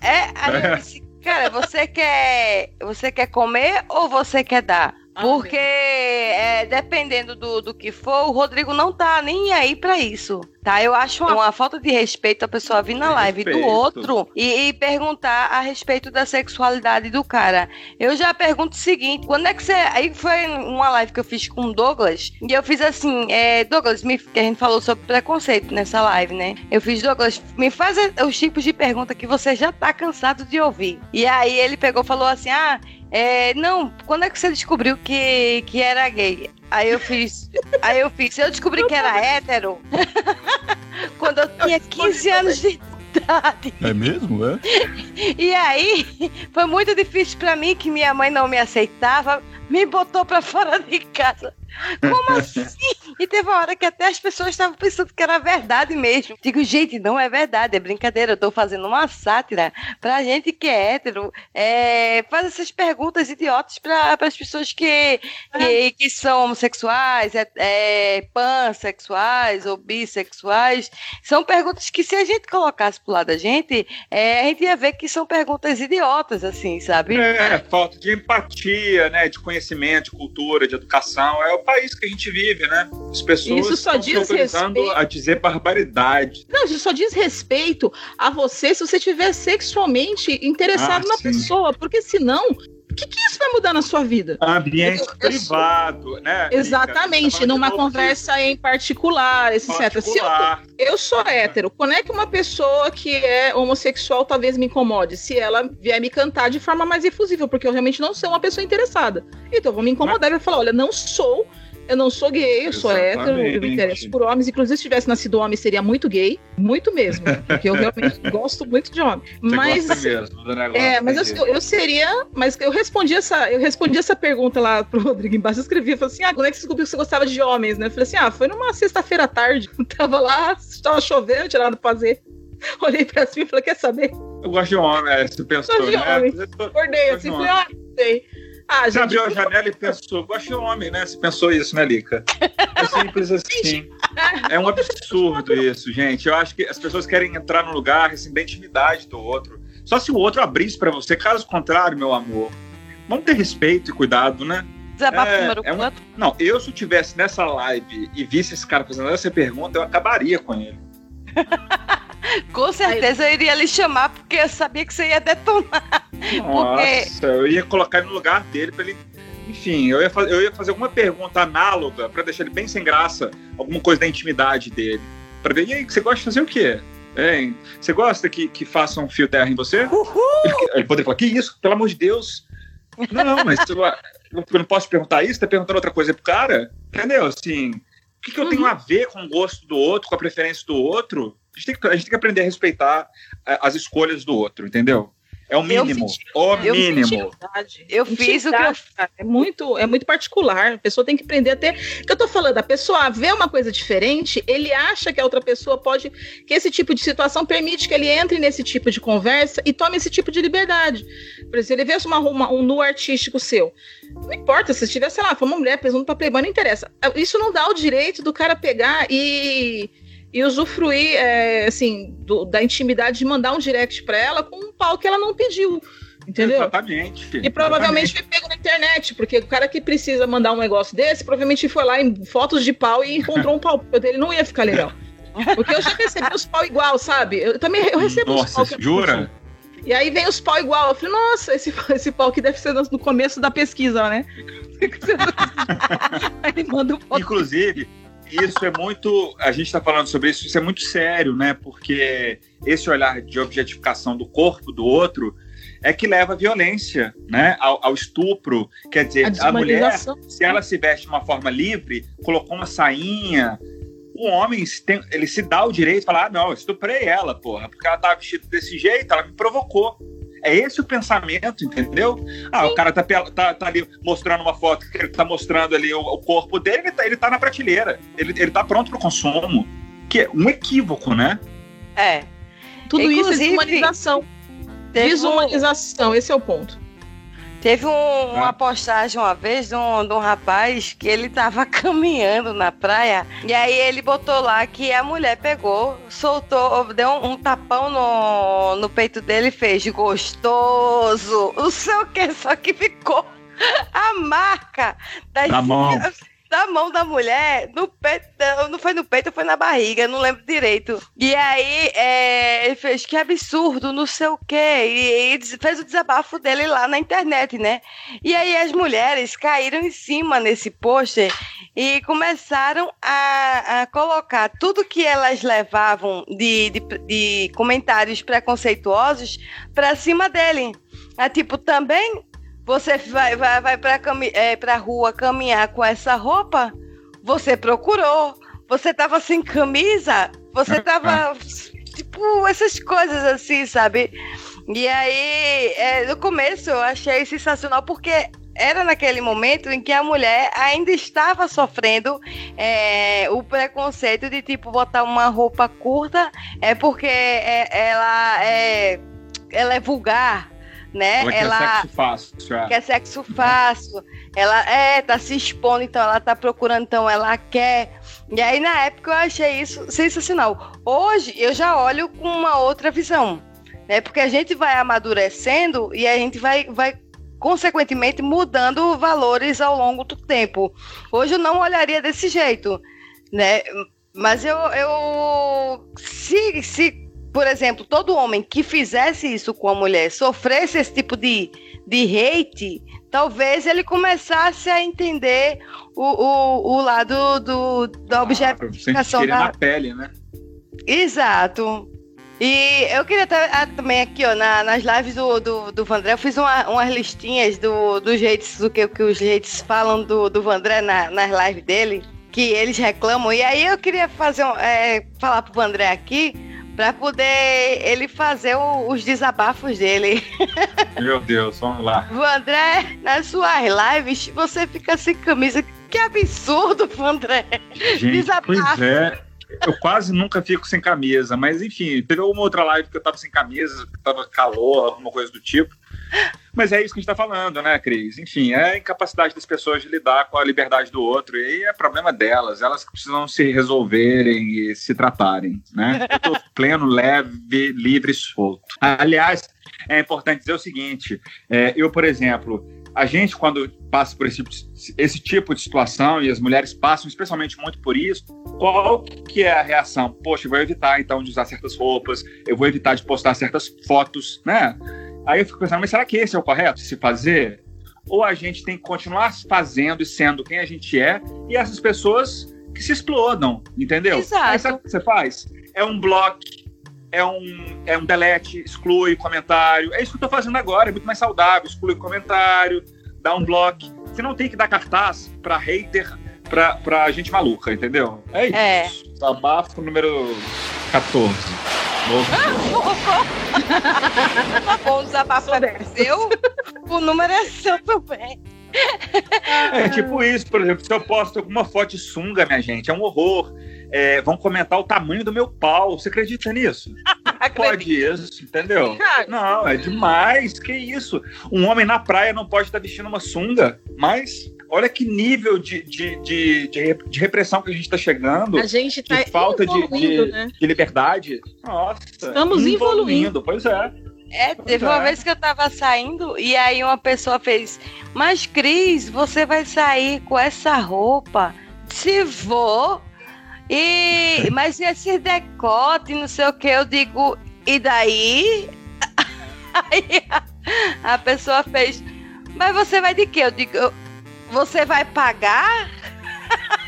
É, aí eu disse, cara, você quer, você quer comer ou você quer dar? Ah, Porque é, dependendo do, do que for, o Rodrigo não tá nem aí pra isso, tá? Eu acho uma, uma falta de respeito a pessoa vir na live do Respeito. outro e, e perguntar a respeito da sexualidade do cara. Eu já pergunto o seguinte, quando é que você... Aí foi uma live que eu fiz com o Douglas, e eu fiz assim, é, Douglas, me, que a gente falou sobre preconceito nessa live, né? Eu fiz, Douglas, me faz os tipos de pergunta que você já tá cansado de ouvir. E aí ele pegou e falou assim, ah, é, não, quando é que você descobriu que, que era gay? Aí eu fiz, aí eu fiz, eu descobri que era hétero quando eu tinha 15 anos de idade. É mesmo? É? E aí foi muito difícil pra mim que minha mãe não me aceitava, me botou pra fora de casa. Como assim? E teve uma hora que até as pessoas estavam pensando que era verdade mesmo. Digo, gente, não é verdade, é brincadeira. Eu tô fazendo uma sátira pra gente que é hétero. É, faz essas perguntas idiotas para as pessoas que, que, que são homossexuais, é, é, pansexuais ou bissexuais. São perguntas que, se a gente colocasse pro lado da gente, é, a gente ia ver que são perguntas idiotas, assim, sabe? É, falta de empatia, né? De conhecimento, de cultura, de educação. É o país que a gente vive, né? As pessoas Isso só estão se diz autorizando respeito. a dizer barbaridade. Não, isso só diz respeito a você se você estiver sexualmente interessado Ah, na sim. pessoa, porque senão, que, que isso vai mudar na sua vida? Ambiente Eu- eu sou- privado, né? Exatamente, tá numa conversa em particular, etc. Se eu, particular. eu sou hétero, quando é que uma pessoa que é homossexual talvez me incomode? Se ela vier me cantar de forma mais efusiva, porque eu realmente não sou uma pessoa interessada. Então eu vou me incomodar e vou falar: olha, não sou. Eu não sou gay, eu sou hétero, eu me Exatamente. interesso por homens. Inclusive, se tivesse nascido homem, seria muito gay. Muito mesmo. Porque eu realmente gosto muito de homem. Você mas. gosta mesmo do negócio. É, mas eu, eu seria. Mas eu respondi essa, eu respondi essa pergunta lá pro Rodrigo embaixo. Eu escrevi, eu falei assim: ah, quando é que você descobriu que você gostava de homens, né? Eu falei assim: ah, foi numa sexta-feira à tarde. Eu tava lá, tava chovendo, tinha nada pra fazer. Olhei pra cima e falei: quer saber? Eu gosto de homem, é, você pensou, Gosto de né? homem. Eu Acordei assim, falei: ah, não sei. Ah, Você gente. abriu a janela e pensou, gosto de homem, né? Você pensou isso, né, Lica? É simples assim. É um absurdo isso, gente. Eu acho que as pessoas querem entrar no lugar assim, da intimidade do outro. Só se o outro abrisse pra você. Caso contrário, meu amor, vamos ter respeito e cuidado, né? Desabafo É, número é um- 4. Não, eu se eu tivesse nessa live e visse esse cara fazendo essa pergunta, eu acabaria com ele. Com certeza eu iria lhe chamar, porque eu sabia que você ia detonar. Nossa, eu ia colocar ele no lugar dele pra ele. Enfim, eu ia, fa- eu ia fazer alguma pergunta análoga pra deixar ele bem sem graça, alguma coisa da intimidade dele. Pra ver, e aí, você gosta de fazer o quê? Hein? Você gosta que, que façam um fio terra em você? Ele, ele poderia falar, que isso? Pelo amor de Deus. Não, mas eu, eu não posso perguntar isso, tá perguntando outra coisa pro cara? Entendeu? Assim, o que, que eu tenho a ver com o gosto do outro, com a preferência do outro? A gente tem que, a gente tem que aprender a respeitar eh, as escolhas do outro, entendeu? É o mínimo. senti- o Eu mínimo. Eu fiz o que eu cara, é muito, é muito particular. A pessoa tem que aprender a ter. O que eu tô falando, a pessoa vê uma coisa diferente, ele acha que a outra pessoa pode. que esse tipo de situação permite que ele entre nesse tipo de conversa e tome esse tipo de liberdade. Por exemplo, ele vê uma, uma- um nu artístico seu. Não importa se tiver, sei lá, foi uma mulher presumindo pra Playboy, não interessa. Isso não dá o direito do cara pegar e. E usufruir, é, assim, do- da intimidade de mandar um direct pra ela com um pau que ela não pediu. Entendeu? Exatamente. E provavelmente foi pego na internet, porque o cara que precisa mandar um negócio desse, provavelmente foi lá em fotos de pau e encontrou um pau. O dele não ia ficar legal. Porque eu já recebi os pau igual, sabe? Eu também eu recebo os Nossa, pau que jura? E aí vem os pau igual. Eu falei, nossa, esse, esse pau que deve ser no no começo da pesquisa, né? aí ele manda um pau. Inclusive, isso é muito. A gente está falando sobre isso, isso é muito sério, né? Porque esse olhar de objetificação do corpo do outro é que leva à violência, né? Ao, ao estupro. Quer dizer, A a, mulher, se ela se veste de uma forma livre, colocou uma sainha. O homem se tem- ele se dá o direito de falar: ah, não, eu estuprei ela, porra, porque ela tava vestida desse jeito, ela me provocou. É esse o pensamento, entendeu? Ah, o cara tá, tá- tá ali mostrando uma foto que ele tá mostrando ali o, o corpo dele, ele tá, ele tá na prateleira. Ele, ele tá pronto pro consumo. Que é um equívoco, né? É. Tudo isso é Inclusive, desumanização. Um- Desumanização, esse é o ponto. Teve um- Ah. uma postagem uma vez de um, de um rapaz que ele tava caminhando na praia e aí ele botou lá que a mulher pegou, soltou, deu um, um tapão no, no peito dele e fez gostoso, não sei o que, só que ficou a marca das Da mão. Da mão da mulher no peito, não, foi no peito, foi na barriga, não lembro direito. E aí é, ele fez que absurdo, não sei o quê, e, e fez o desabafo dele lá na internet, né? E aí as mulheres caíram em cima nesse pôster e começaram a, a colocar tudo que elas levavam de, de, de comentários preconceituosos pra cima dele. É tipo, também você vai, vai, vai pra, cami é, pra rua caminhar com essa roupa? Você procurou. Você tava sem camisa? Você tava. tipo, essas coisas assim, sabe? E aí, é, no começo eu achei sensacional porque era naquele momento em que a mulher ainda estava sofrendo é, o preconceito de tipo botar uma roupa curta é porque é- ela é ela é vulgar, né? Ela, quer sexo fácil. já. quer sexo fácil. Ela é, tá se expondo, então ela tá procurando, então ela quer. E aí, na época, eu achei isso sensacional. Hoje, eu já olho com uma outra visão, né? Porque a gente vai amadurecendo e a gente vai, vai consequentemente, mudando valores ao longo do tempo. Hoje eu não olharia desse jeito, né? Mas eu, eu se, se, por exemplo, todo homem que fizesse isso com a mulher sofresse esse tipo de, de hate, talvez ele começasse a entender o, o, o lado do, da objetificação Sentir da, na pele, né? Exato. E eu queria ah, também aqui, ó, na- nas lives do, do, do Vandré, eu fiz uma- umas listinhas do, dos jeitos, do que, que os jeitos falam do, do Vandré na, nas lives dele, que eles reclamam. E aí eu queria fazer um, é, falar pro Vandré aqui, pra poder ele fazer o- os desabafos dele. Meu Deus, vamos lá. Vandré, nas suas lives, você fica sem camisa. Que absurdo, Vandré. Gente, Desabafo. pois é. Eu quase nunca fico sem camisa, mas enfim, teve uma outra live que eu tava sem camisa, que tava calor, alguma coisa do tipo. Mas é isso que a gente tá falando, né, Cris? Enfim, é a incapacidade das pessoas de lidar com a liberdade do outro, e aí é problema delas, elas que precisam se resolverem e se tratarem, né? Eu tô pleno, leve, livre e solto. Aliás, é importante dizer o seguinte: é, eu, por exemplo, a gente, quando passa por esse, esse tipo de situação, e as mulheres passam especialmente muito por isso, qual que é a reação? Poxa, eu vou evitar então de usar certas roupas, eu vou evitar de postar certas fotos, né? Aí eu fico pensando, mas será que esse é o correto de se fazer? Ou a gente tem que continuar fazendo e sendo quem a gente é, e essas pessoas que se explodam, entendeu? Exato. Aí sabe o que você faz? É um bloco, é um, é um delete, exclui comentário. É isso que eu tô fazendo agora, é muito mais saudável. Exclui comentário, dá um bloco. Você não tem que dar cartaz pra hater, pra, pra gente maluca, entendeu? É isso. É. Abafo número 14. Novo. Tá bom, o desabafo é seu, o número é seu também. É tipo isso, por exemplo, se eu posto alguma foto de sunga, minha gente, é um horror. É, vão comentar o tamanho do meu pau. Você acredita nisso? pode isso, entendeu? Não, é demais. Que isso? Um homem na praia não pode estar vestindo uma sunga, mas olha que nível de, de, de, de, de repressão que a gente está chegando. A gente tá de falta de, de, né? de liberdade. Nossa. Estamos evoluindo. Pois é. É, teve uma é. vez que eu tava saindo e aí uma pessoa fez: Mas Cris, você vai sair com essa roupa? Se vou. E, mas e esse decote, não sei o que, eu digo, e daí? Aí a, a pessoa fez, mas você vai de quê? Eu digo, "Eu- você vai pagar?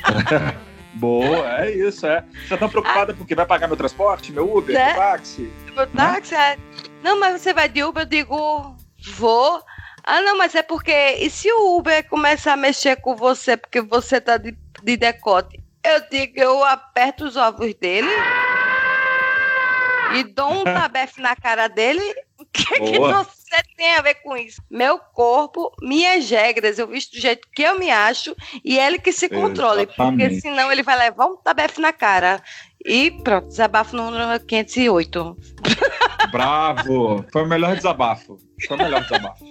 Boa, é isso, é. Você tá preocupada porque vai pagar meu transporte, meu Uber, Né? meu táxi? Meu táxi? é, Não, mas você vai de Uber? Eu digo, vou. Ah, não, mas é porque. E se o Uber começar a mexer com você porque você tá de, de decote? Eu digo, eu aperto os ovos dele e dou um tabefe na cara dele. O que, que Boa. você tem a ver com isso? Meu corpo, minhas regras, eu visto do jeito que eu me acho e ele que se controle, porque Exatamente. senão ele vai levar um tabefe na cara. E pronto, desabafo no número 508. Bravo! Foi o melhor desabafo. Foi o melhor desabafo.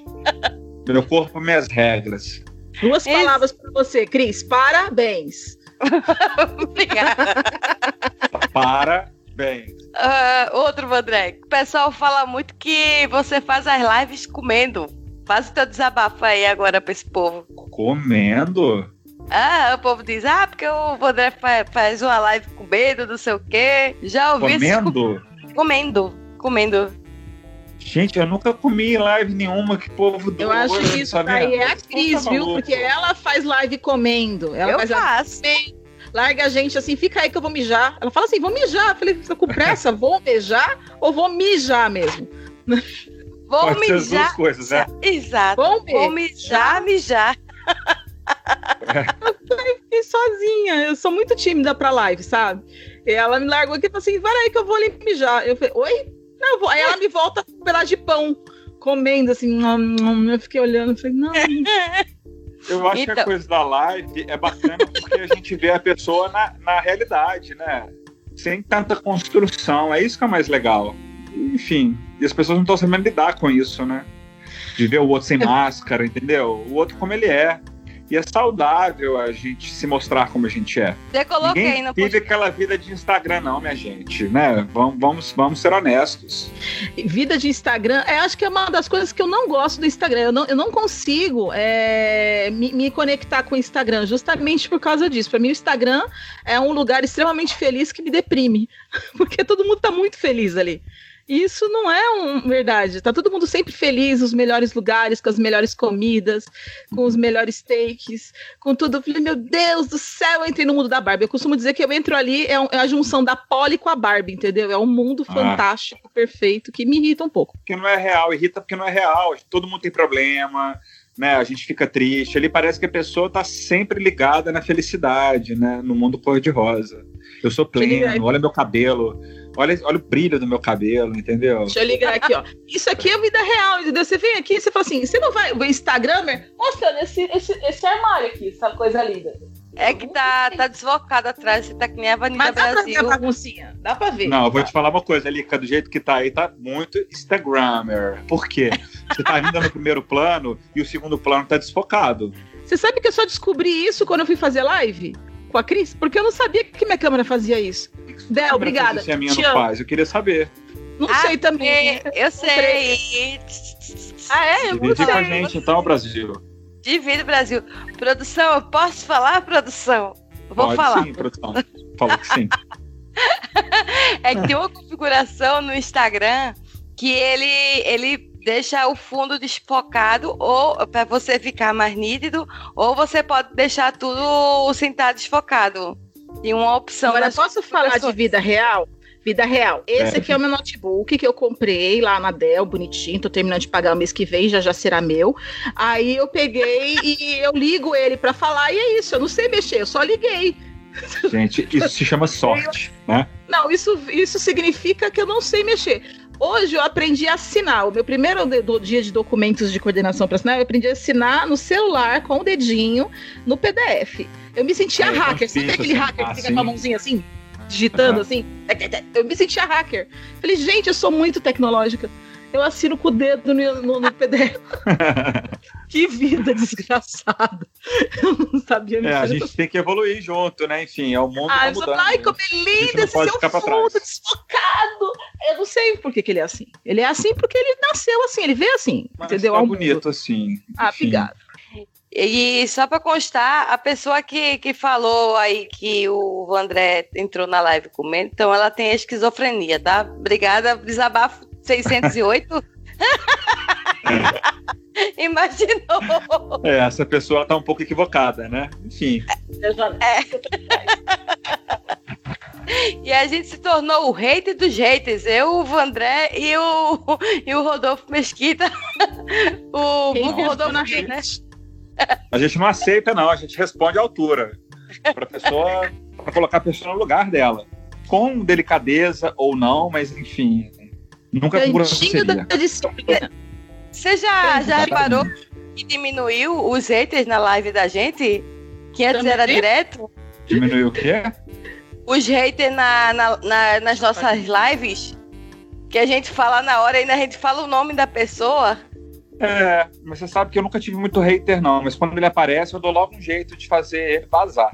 Meu corpo, minhas regras. Duas palavras pra você, Cris. Parabéns. Obrigada. Parabéns. Ah, outro, André. O pessoal fala muito que você faz as lives comendo. Faz o teu desabafo aí agora pra esse povo. Comendo? Ah, o povo diz, ah, porque o André fa- faz uma live comendo, não sei o quê. Já ouvi esse- Comendo? Comendo, comendo. Gente, eu nunca comi live nenhuma que povo Eu acho que isso daí é a Cris, viu? Porque ela faz live comendo. Ela Eu faz live faço. comendo. Larga a gente assim, fica aí que eu vou mijar. Ela fala assim, vou mijar. Eu falei, você tá com pressa? Vou mijar ou vou mijar mesmo? Vou Pode ser as duas mijar. coisas, né? Exato. Ver. Vou mijar, mijar. Eu fiquei sozinha. Eu sou muito tímida pra live, sabe? E ela me largou aqui e falou assim: vai aí que eu vou ali mijar. Eu falei, oi? Não, vou. Aí ela me volta com um pedaço de pão, comendo assim. Eu fiquei olhando, falei, não. Eu acho que Então. a coisa da live é bacana porque a gente vê a pessoa na, na realidade, né? Sem tanta construção. É isso que é mais legal. Enfim, e as pessoas não estão sabendo lidar com isso, né? De ver o outro sem máscara, entendeu? O outro como ele é. E é saudável a gente se mostrar como a gente é. Eu coloquei Ninguém no vive aquela vida de Instagram, não, minha gente, né? Vamos, vamos, vamos ser honestos. Vida de Instagram, é, acho que é uma das coisas que eu não gosto do Instagram. Eu não, eu não consigo é, me, me conectar com o Instagram, justamente por causa disso. Para mim, o Instagram é um lugar extremamente feliz que me deprime, porque todo mundo tá muito feliz ali. Isso não é um, verdade. Tá todo mundo sempre feliz, nos melhores lugares, com as melhores comidas, com os melhores takes, com tudo. Eu falei, meu Deus do céu, eu entrei no mundo da Barbie. Eu costumo dizer que eu entro ali, é, é a junção da Polly com a Barbie, entendeu? É um mundo Ah. fantástico, perfeito, que me irrita um pouco. Porque não é real, irrita porque não é real. Todo mundo tem problema, né? A gente fica triste. Ali parece que a pessoa tá sempre ligada na felicidade, né? No mundo cor-de-rosa. Eu sou pleno, olha meu cabelo, olha, olha o brilho do meu cabelo, entendeu? Deixa eu ligar aqui, ó. Isso aqui é vida real, entendeu? Você vem aqui e você fala assim: você não vai. O Instagramer mostrando esse, esse, esse armário aqui, essa coisa linda. É que tá, tá desfocado atrás, você tá que nem a Avenida Mas dá pra ver Brasil. a baguncinha? Dá pra ver. Não, eu vou te falar uma coisa, Lica, do jeito que tá aí, tá muito Instagrammer. Por quê? Você tá ainda no primeiro plano e o segundo plano tá desfocado. Você sabe que eu só descobri isso quando eu fui fazer live com a Cris? Porque eu não sabia que minha câmera fazia isso. Del, obrigada. Se a minha Te não amo. faz, eu queria saber. Não Ah, sei também. Eu sei. Ah, é? Eu não Divide com a sei. gente, então, Brasil. Divide Brasil. Produção, eu posso falar, produção? Vou Pode falar. sim, produção. Falou que sim. É que tem uma configuração no Instagram que ele, ele deixa o fundo desfocado ou para você ficar mais nítido, ou você pode deixar tudo estar desfocado. Tem uma opção. Agora, posso falar de configurações. vida real? Vida real. Esse É. aqui é o meu notebook que eu comprei lá na Dell, bonitinho. Tô terminando de pagar o mês que vem, já já será meu. Aí eu peguei e eu ligo ele pra falar, e é isso. Eu não sei mexer, eu só liguei. Gente, isso se chama sorte, né? Não, isso, isso significa que eu não sei mexer. Hoje eu aprendi a assinar. O meu primeiro dia de documentos de coordenação para assinar, eu aprendi a assinar no celular com o dedinho no PDF. Eu me sentia É, eu hacker. fiz Sabe aquele assim. hacker Ah, que fica sim. com a mãozinha assim, digitando Aham. assim? Eu me sentia hacker. Falei, gente, eu sou muito tecnológica. Eu assino com o dedo no, no- no PDF. que vida desgraçada. Eu não sabia É, a gente tem que evoluir junto, né? Enfim, é o mundo Ai, tá mudando. ai, como é lindo esse seu fundo desfocado. Eu não sei por que, que ele é assim. Ele é assim porque ele nasceu assim, ele veio assim, Mas entendeu? tá bonito assim. Ah, Enfim. obrigado. E só pra constar, a pessoa que, que falou aí que o André entrou na live comendo, então ela tem esquizofrenia, tá? Obrigada, desabafo 608. Imaginou. É, essa pessoa tá um pouco equivocada, né? Enfim. E a gente se tornou o hater dos haters. Eu, o Vandré e o, e o Rodolfo Mesquita. O Quem Rodolfo, na né? A gente não aceita, não, a gente responde à altura. Pra pessoa, pra colocar a pessoa no lugar dela. Com delicadeza ou não, mas enfim. Nunca Cantinho da disciplina. Você já, já reparou que diminuiu os haters na live da gente? Que antes Também? era direto? Diminuiu o quê? Os haters na, na- na- nas nossas lives, que a gente fala na hora e ainda a gente fala o nome da pessoa. É, mas você sabe que eu nunca tive muito hater, não. Mas quando ele aparece, eu dou logo um jeito de fazer ele vazar.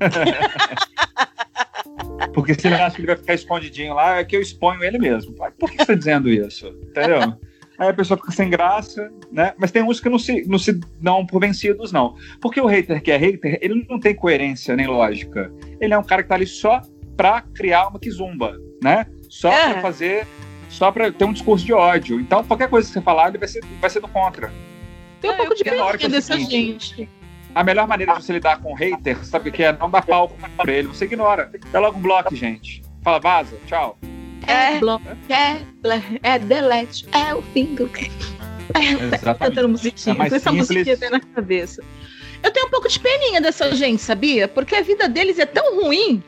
Porque se ele acha que ele vai ficar escondidinho lá, é que eu exponho ele mesmo. Por que você está dizendo isso? Entendeu? Aí a pessoa fica sem graça, né? Mas tem uns que não se, não se dão por vencidos, não. Porque o hater que é hater, ele não tem coerência nem lógica. Ele é um cara que tá ali só pra criar uma kizumba, né? Só É. pra fazer. Só pra ter um discurso de ódio. Então, qualquer coisa que você falar, ele vai ser, vai ser do contra. Tem um Ah, pouco de porque na hora que peninha é dessa gente. A melhor maneira de você lidar com o hater, sabe o que é? Não dar palco pra ele. Você ignora. Dá logo um bloco, gente. Fala, vaza, tchau. É, bloco, é, ble- é delete, é o fim do. É, Exatamente. cantando musiquinha, É com essa simples. musiquinha vem na cabeça. Eu tenho um pouco de peninha dessa gente, sabia? Porque a vida deles é tão ruim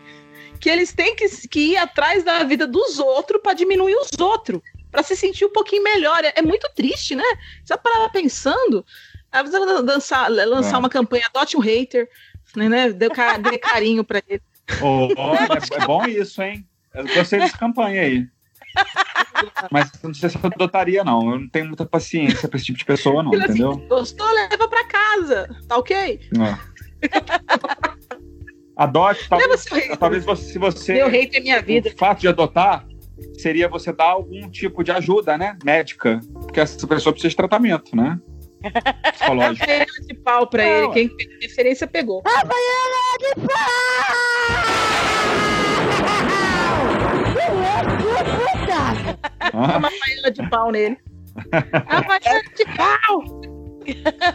que eles têm que, que ir atrás da vida dos outros pra diminuir os outros, pra se sentir um pouquinho melhor. É, é muito triste, né? Só para pensando, eu dançar, lançar É. uma campanha, adote um hater, né? né? Dê, dê carinho pra ele. Ô, olha, é bom isso, hein? Eu gostei dessa campanha aí. Mas não sei se eu adotaria, não. Eu não tenho muita paciência pra esse tipo de pessoa, não, assim, entendeu? Gostou? Leva pra casa, tá ok? Não. Adote, talvez, talvez você, se você. Meu hater é minha vida. O fato de adotar seria você dar algum tipo de ajuda, né? Médica. Porque essa pessoa precisa de tratamento, né? Psicológico. Havaiana de pau pra Não, ele. Quem fez referência pegou. Ah, Uma havaiana de pau nele. Havaiana de pau.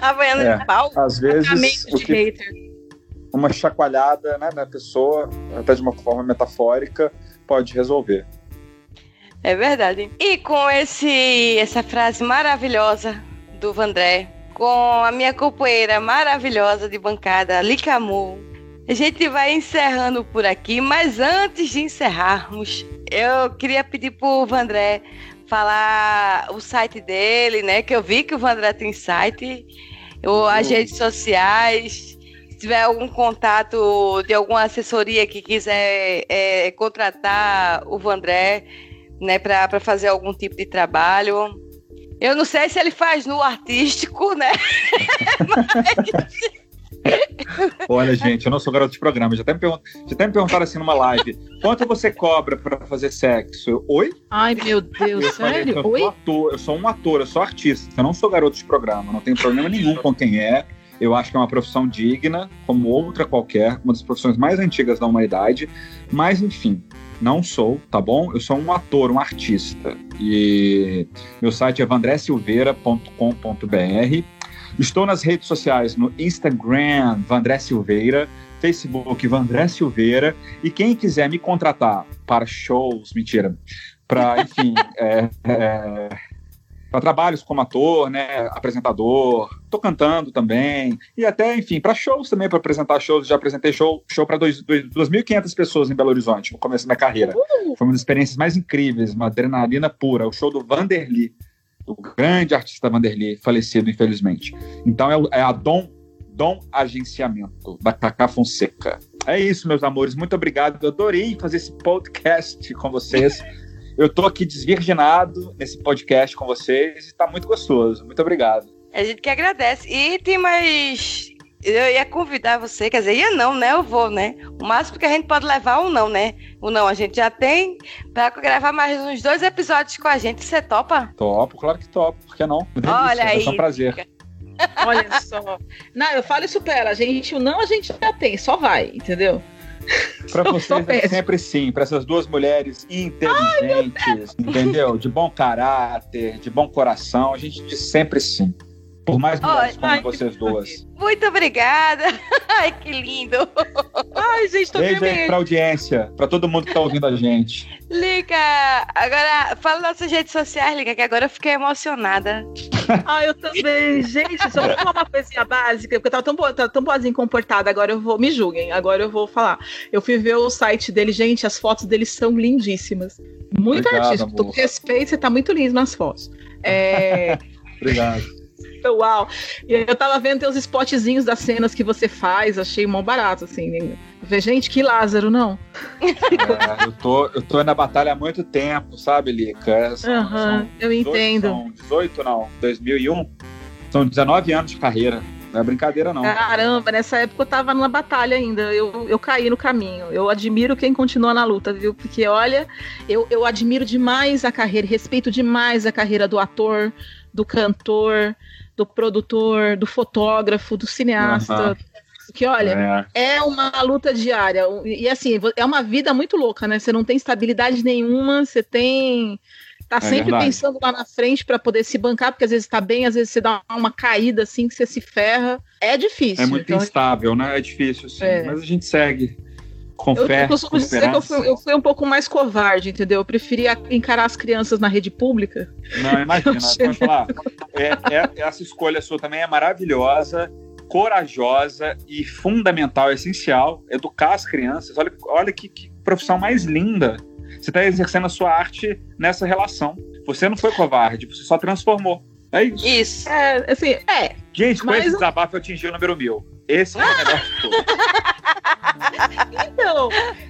Havaiana É. de pau. às vezes, o de que uma chacoalhada né, na pessoa, até de uma forma metafórica, pode resolver. É verdade. E com esse essa frase maravilhosa do Vandré, com a minha companheira maravilhosa de bancada, Licamu, a gente vai encerrando por aqui, mas antes de encerrarmos, eu queria pedir pro Vandré falar o site dele, né? Que eu vi que o Vandré tem site, ou as redes sociais. Se tiver algum contato de alguma assessoria que quiser é, contratar o Vandré, né, para fazer algum tipo de trabalho. Eu não sei se ele faz no artístico, né? Olha, gente, eu não sou garoto de programa. Já até me, pergun- já até me perguntaram assim numa live: quanto você cobra pra fazer sexo? Eu, Oi? Ai, meu Deus, Eu falei sério? eu sou Oi? ator, eu sou um ator, eu sou artista, eu não sou garoto de programa, não tenho problema nenhum com quem é. Eu acho que é uma profissão digna, como outra qualquer, uma das profissões mais antigas da humanidade. Mas, enfim, não sou, tá bom? Eu sou um ator, um artista. E meu site é vandressilveira.com.br. Estou nas redes sociais no Instagram, Vandré Silveira, Facebook, Vandré Silveira. E quem quiser me contratar para shows, mentira, para, enfim, é, é, para trabalhos como ator, né, apresentador, tô cantando também, e até, enfim, para shows também, para apresentar shows, já apresentei show, show para 2.500 pessoas em Belo Horizonte, no começo da minha carreira. Foi uma das experiências mais incríveis, uma adrenalina pura, o show do Vanderly, do grande artista Vanderly, falecido, infelizmente. Então é, é a Dom, Dom Agenciamento, da Cacá Fonseca. É isso, meus amores, muito obrigado, eu adorei fazer esse podcast com vocês. Eu tô aqui desvirginado nesse podcast com vocês e tá muito gostoso. Muito obrigado. A gente que agradece. E tem mais. Eu ia convidar você, quer dizer, ia não, né? Eu vou, né? O máximo que a gente pode levar é um não, né? O não a gente já tem pra gravar mais uns dois episódios com a gente. Você topa? Topo, claro que topo, por que não? Delícia, Olha aí. ser um prazer. Olha só. Não, eu falo isso pra ela. Gente, o não a gente já tem, só vai, entendeu? Eu vocês é sempre sim, pra essas duas mulheres inteligentes, entendeu? De bom caráter, de bom coração, a gente diz sempre sim. Por mais mulheres como ai, vocês duas. Muito obrigada. Ai, que lindo. Ai, gente, tô Beijo aí tremendo. pra audiência, pra todo mundo que tá ouvindo a gente. Liga, agora fala nossas redes sociais, Liga, que agora eu fiquei emocionada. Ah, eu também. Gente, só vou falar uma coisinha básica, porque eu tava tão, boa, tava tão boazinha comportada, agora eu vou. Me julguem, agora eu vou falar. Eu fui ver o site dele, gente, as fotos dele são lindíssimas. Muito Obrigado, artístico. amor. Com respeito, você tá muito lindo nas fotos. É. Obrigado. Uau! E eu tava vendo teus spotzinhos das cenas que você faz, achei mó barato, assim. Falei, gente, que Lázaro, não. É, eu, tô, eu tô na batalha há muito tempo, sabe, Lica? São- Aham, são eu 18, entendo. São 18, não, 2001. São 19 anos de carreira. Não é brincadeira, não. Caramba, nessa época eu tava na batalha ainda. Eu, eu caí no caminho. Eu admiro quem continua na luta, viu? Porque, olha, eu, eu admiro demais a carreira, respeito demais a carreira do ator, do cantor, do produtor, do fotógrafo, do cineasta. Aham. Porque, olha, É. é uma luta diária. E assim, é uma vida muito louca, né? Você não tem estabilidade nenhuma, você tem. Tá É sempre verdade. pensando lá na frente para poder se bancar, porque às vezes tá bem, às vezes você dá uma caída assim que você se ferra. É difícil. É muito Então, instável, né? É difícil, sim. É. Mas a gente segue com eu, costumo dizer que eu fui, eu fui um pouco mais covarde, entendeu? Eu preferia encarar as crianças na rede pública. Não, imagina. Pode falar. É, é- essa escolha sua também é maravilhosa, corajosa e fundamental, essencial. Educar as crianças. Olha, olha que, que profissão mais linda. Você está exercendo a sua arte nessa relação. Você não foi covarde, você só transformou. É isso. Isso. É, assim, é. Gente, com Mas esse desabafo eu atingi o número mil. Esse é o melhor de tudo. Então,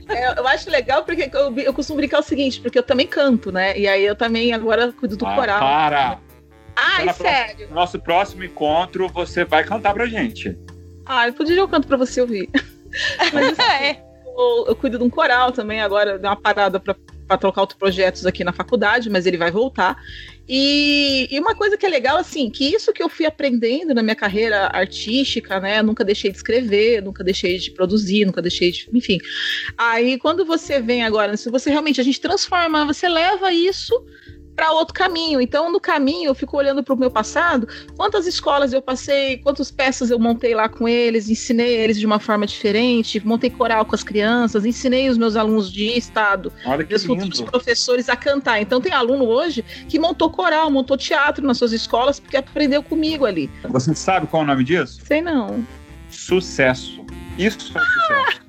é, eu acho legal porque eu, eu costumo brincar o seguinte, porque eu também canto, né? E aí eu também agora cuido do Ah, coral. para! Ai, na sério. No nosso próximo encontro, você vai cantar pra gente. Ai, podia eu canto pra você ouvir. Mas assim, É. eu, eu cuido de um coral também, agora dei uma parada pra, pra trocar outros projetos aqui na faculdade, mas ele vai voltar. E, e uma coisa que é legal, assim, que isso que eu fui aprendendo na minha carreira artística, né? Nunca deixei de escrever, nunca deixei de produzir, nunca deixei de. Enfim. Aí quando você vem agora, se você realmente a gente transforma, você leva isso para outro caminho. Então, no caminho, eu fico olhando para o meu passado, quantas escolas eu passei, quantas peças eu montei lá com eles, ensinei eles de uma forma diferente, montei coral com as crianças, ensinei os meus alunos de estado, Olha que meus futuros professores a cantar. Então, tem aluno hoje que montou coral, montou teatro nas suas escolas, porque aprendeu comigo ali. Você sabe qual é o nome disso? Sei não. Sucesso. Isso é sucesso.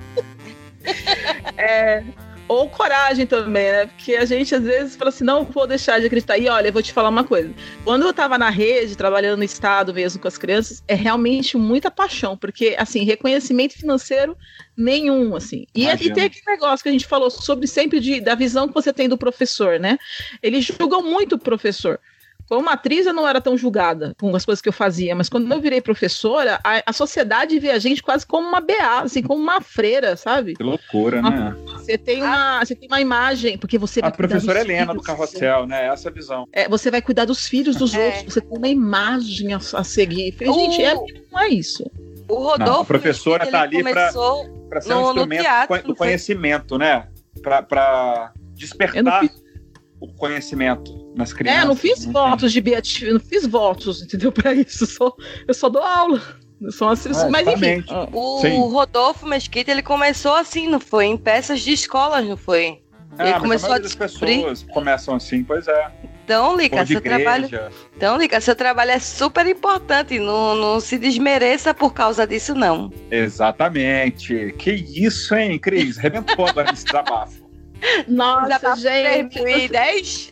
É, ou coragem também, né? Porque a gente às vezes fala assim, não vou deixar de acreditar. E olha, eu vou te falar uma coisa. Quando eu tava na rede, trabalhando no estado mesmo com as crianças, é realmente muita paixão, porque assim, reconhecimento financeiro nenhum, assim. E, e tem aquele negócio que a gente falou sobre sempre de, da visão que você tem do professor, né? Eles julgam muito o professor. Como atriz, eu não era tão julgada com as coisas que eu fazia, mas quando eu virei professora, a, a sociedade vê a gente quase como uma BA, assim, como uma freira, sabe? Que loucura, né? Você tem uma, você tem uma imagem, porque você A professora Helena do filhos, Carrossel, né? Essa é a visão. é, você vai cuidar dos filhos dos É. outros, você tem uma imagem a, a seguir. Falei, Gente, é, não é isso. O Rodolfo. Não, a professora ele tá ali Para ser No- um instrumento teatro, do conhecimento, né? Para despertar o conhecimento nas crianças. é, eu não fiz Enfim. votos de beatificação, não fiz votos, entendeu? Para isso, eu só, eu só dou aula. São as, É, mas enfim, ah, O Sim. Rodolfo Mesquita, ele começou assim, não foi? Em peças de escolas, não foi? É, Ele mas começou a a descobrir- pessoas começam assim, pois é. Então, Lica, seu trabalho. Então, Lica, seu trabalho é super importante. Não, não se desmereça por causa disso, não. Exatamente. Que isso, hein, Cris? Rebentou agora nesse desabafo. Nossa, Desabafo gente. 2010.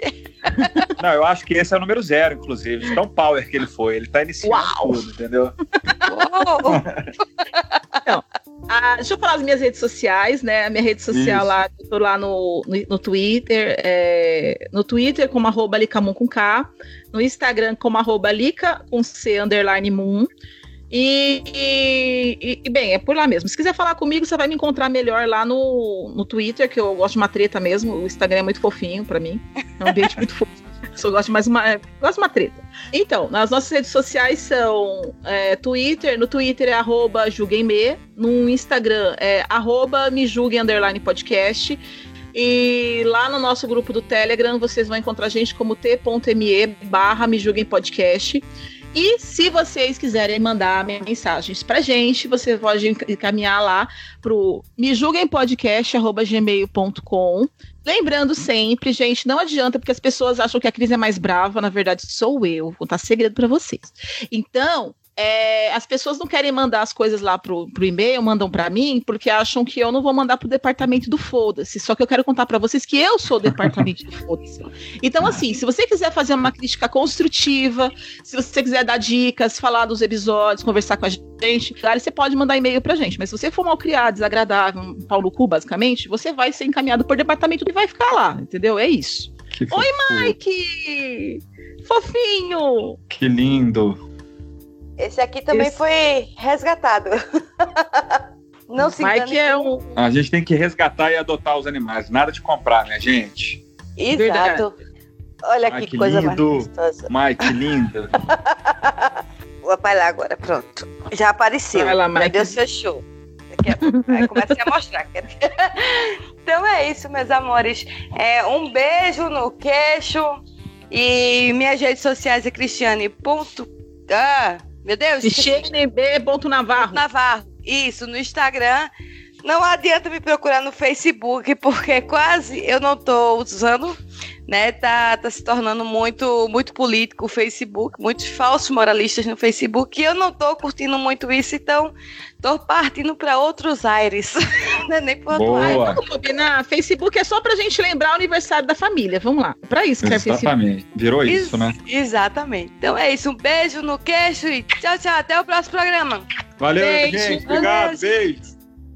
Não, eu acho que esse é o número zero, inclusive. De tão power que ele foi. Ele tá iniciando Uau! tudo, entendeu? Uou. Ah, deixa eu falar das minhas redes sociais, né? A minha rede social Isso. lá, eu tô lá no, no, no Twitter, é, no Twitter como arroba com K, no Instagram como arroba Lica com C underline Moon. E, e- e, bem, é por lá mesmo. Se quiser falar comigo, você vai me encontrar melhor lá no, no Twitter, que eu gosto de uma treta mesmo. O Instagram é muito fofinho pra mim. É um ambiente muito fofo. Só gosto de mais uma, é, gosto de uma treta. Então, nas nossas redes sociais são é, Twitter, no Twitter é arroba julguemme, no Instagram é arroba me. E lá no nosso grupo do Telegram vocês vão encontrar a gente como t.me barra me. E se vocês quiserem mandar mensagens pra gente, você pode encaminhar lá pro me julguem podcast@gmail.com. Lembrando sempre, gente, não adianta, porque as pessoas acham que a Cris é mais brava, na verdade sou eu, vou contar segredo pra vocês. Então, é, as pessoas não querem mandar as coisas lá pro, pro e-mail, mandam pra mim, porque acham que eu não vou mandar pro departamento do foda-se. Só que eu quero contar pra vocês que eu sou o departamento do foda-se. Então, assim, se você quiser fazer uma crítica construtiva, se você quiser dar dicas, falar dos episódios, conversar com a gente, claro, você pode mandar e-mail pra gente. Mas se você for mal criado, desagradável, um pau no cu, basicamente, você vai ser encaminhado por departamento e vai ficar lá, entendeu? É isso. Oi. Mike! Fofinho! Que lindo. Esse aqui também Esse- foi resgatado. Não se engane. Mike é um. A gente tem que resgatar e adotar os animais. Nada de comprar, minha gente. Exato. Olha Ai, que, que coisa lindo. mais gostosa. Mike, lindo. Vou vai lá agora, pronto. Já apareceu. Vai lá, Já Mike. deu seu show. Aí comecei a mostrar. então é isso, meus amores. É, um beijo no queixo. E minhas redes sociais é cristiane. Ponto... Ah, meu Deus. esqueci. Cristiane B. Ponto Navarro. Navarro. Isso, no Instagram. Não adianta me procurar no Facebook, porque quase eu não tô usando, né? Tá, tá se tornando muito, muito político o Facebook, muitos falsos moralistas no Facebook, e eu não tô curtindo muito isso, então tô partindo para outros aires. Não é nem por outro aire. Boa. Vamos combinar. Facebook é só pra gente lembrar o aniversário da família. Vamos lá. Pra isso que é Facebook. Exatamente. Virou Ex- isso, né? Exatamente. Então é isso. Um beijo no queixo e tchau, tchau. Até o próximo programa. Valeu, Beijo. gente. Obrigado. Valeu, Beijo.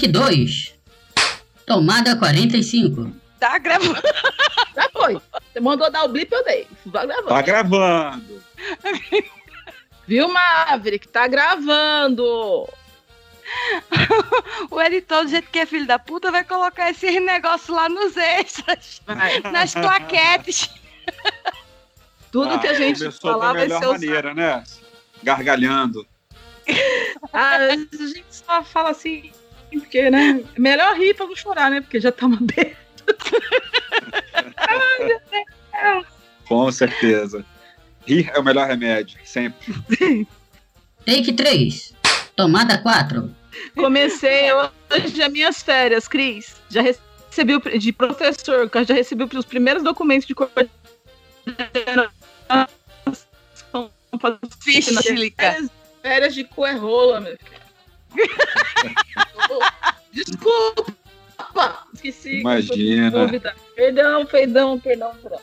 Take 2. Tomada 45. Tá gravando. Já foi. Você mandou dar o blip, eu dei. Vai gravando. Tá gravando. Viu, Maverick? Tá gravando. O editor, do jeito que é filho da puta, vai colocar esse negócio lá nos extras, Vai. nas plaquetes. Tudo Ah, que a gente começou falar vai ser usado. maneira, né? Gargalhando. Ah, a gente só fala assim, porque, né? Melhor rir pra não chorar, né? Porque já tá uma bem. Com certeza. Rir é o melhor remédio, sempre. Take 3. Tomada 4. Comecei hoje as minhas férias, Cris. Já recebi o, de professor, já recebi os primeiros documentos de coordenação. Férias, férias de coerrola, meu filho. Desculpa! Esqueci. Imagina. Perdão, perdão, perdão, perdão.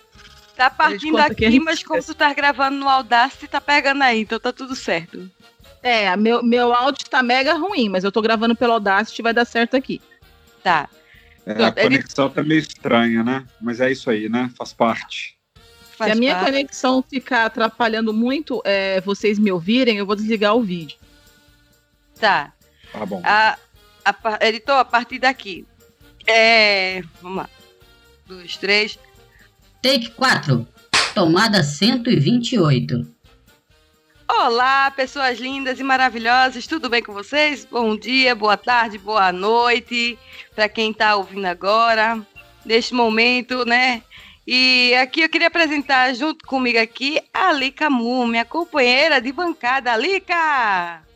Tá partindo a aqui, gente mas como tu tá gravando no Audacity, tá pegando aí, então tá tudo certo. É, meu, meu áudio tá mega ruim, mas eu tô gravando pelo Audacity vai dar certo aqui. Tá. É, a Ele- conexão tá meio estranha, né? Mas é isso aí, né? Faz parte. Faz Se a minha parte. conexão ficar atrapalhando muito é, vocês me ouvirem, eu vou desligar o vídeo. Tá. Tá bom. A, a editor, a partir daqui. É. Vamos lá. Dois, três. Take 4. Tomada 128. Olá, pessoas lindas e maravilhosas, tudo bem com vocês? Bom dia, boa tarde, boa noite para quem está ouvindo agora, neste momento, né? E aqui eu queria apresentar junto comigo aqui a Lica Mu, minha companheira de bancada. Lica!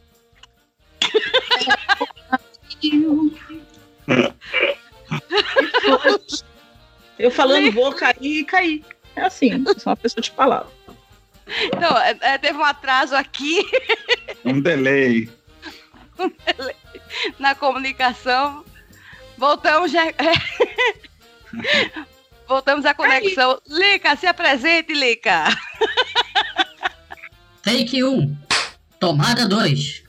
Eu falando vou cair, caí. É assim, eu sou uma pessoa de palavra. Então, é, é, teve um atraso aqui Um delay. na comunicação. Voltamos já. Voltamos à conexão. Lica, se apresente, Lica. Take 1. Tomada 2.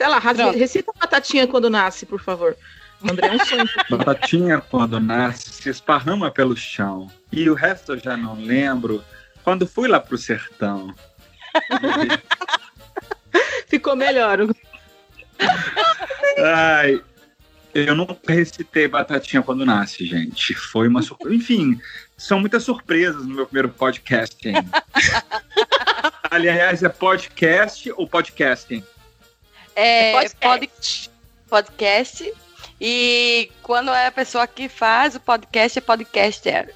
Sei lá, rasga- Pronto. recita a batatinha quando nasce, por favor. André, é um sonho. Batatinha, quando nasce, se esparrama pelo chão. E o resto eu já não lembro. Quando fui lá pro sertão. Ficou melhor. Ai, eu nunca recitei Batatinha quando nasce, gente. Foi uma surpresa. Enfim, são muitas surpresas no meu primeiro podcasting. Aliás, é podcast ou podcasting? É, É podcast. podcast. E quando é a pessoa que faz o podcast, é podcaster.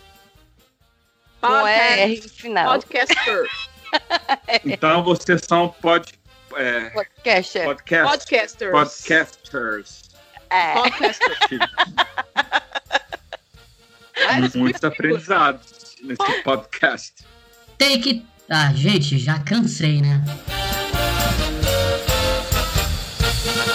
Com R no final. Podcaster. Então vocês são pod, é, Podcaster. podcast, Podcasters. podcasters. É. Podcaster. Muitos aprendizados nesse podcast. Take. Ah, gente, já cansei, né? Bye.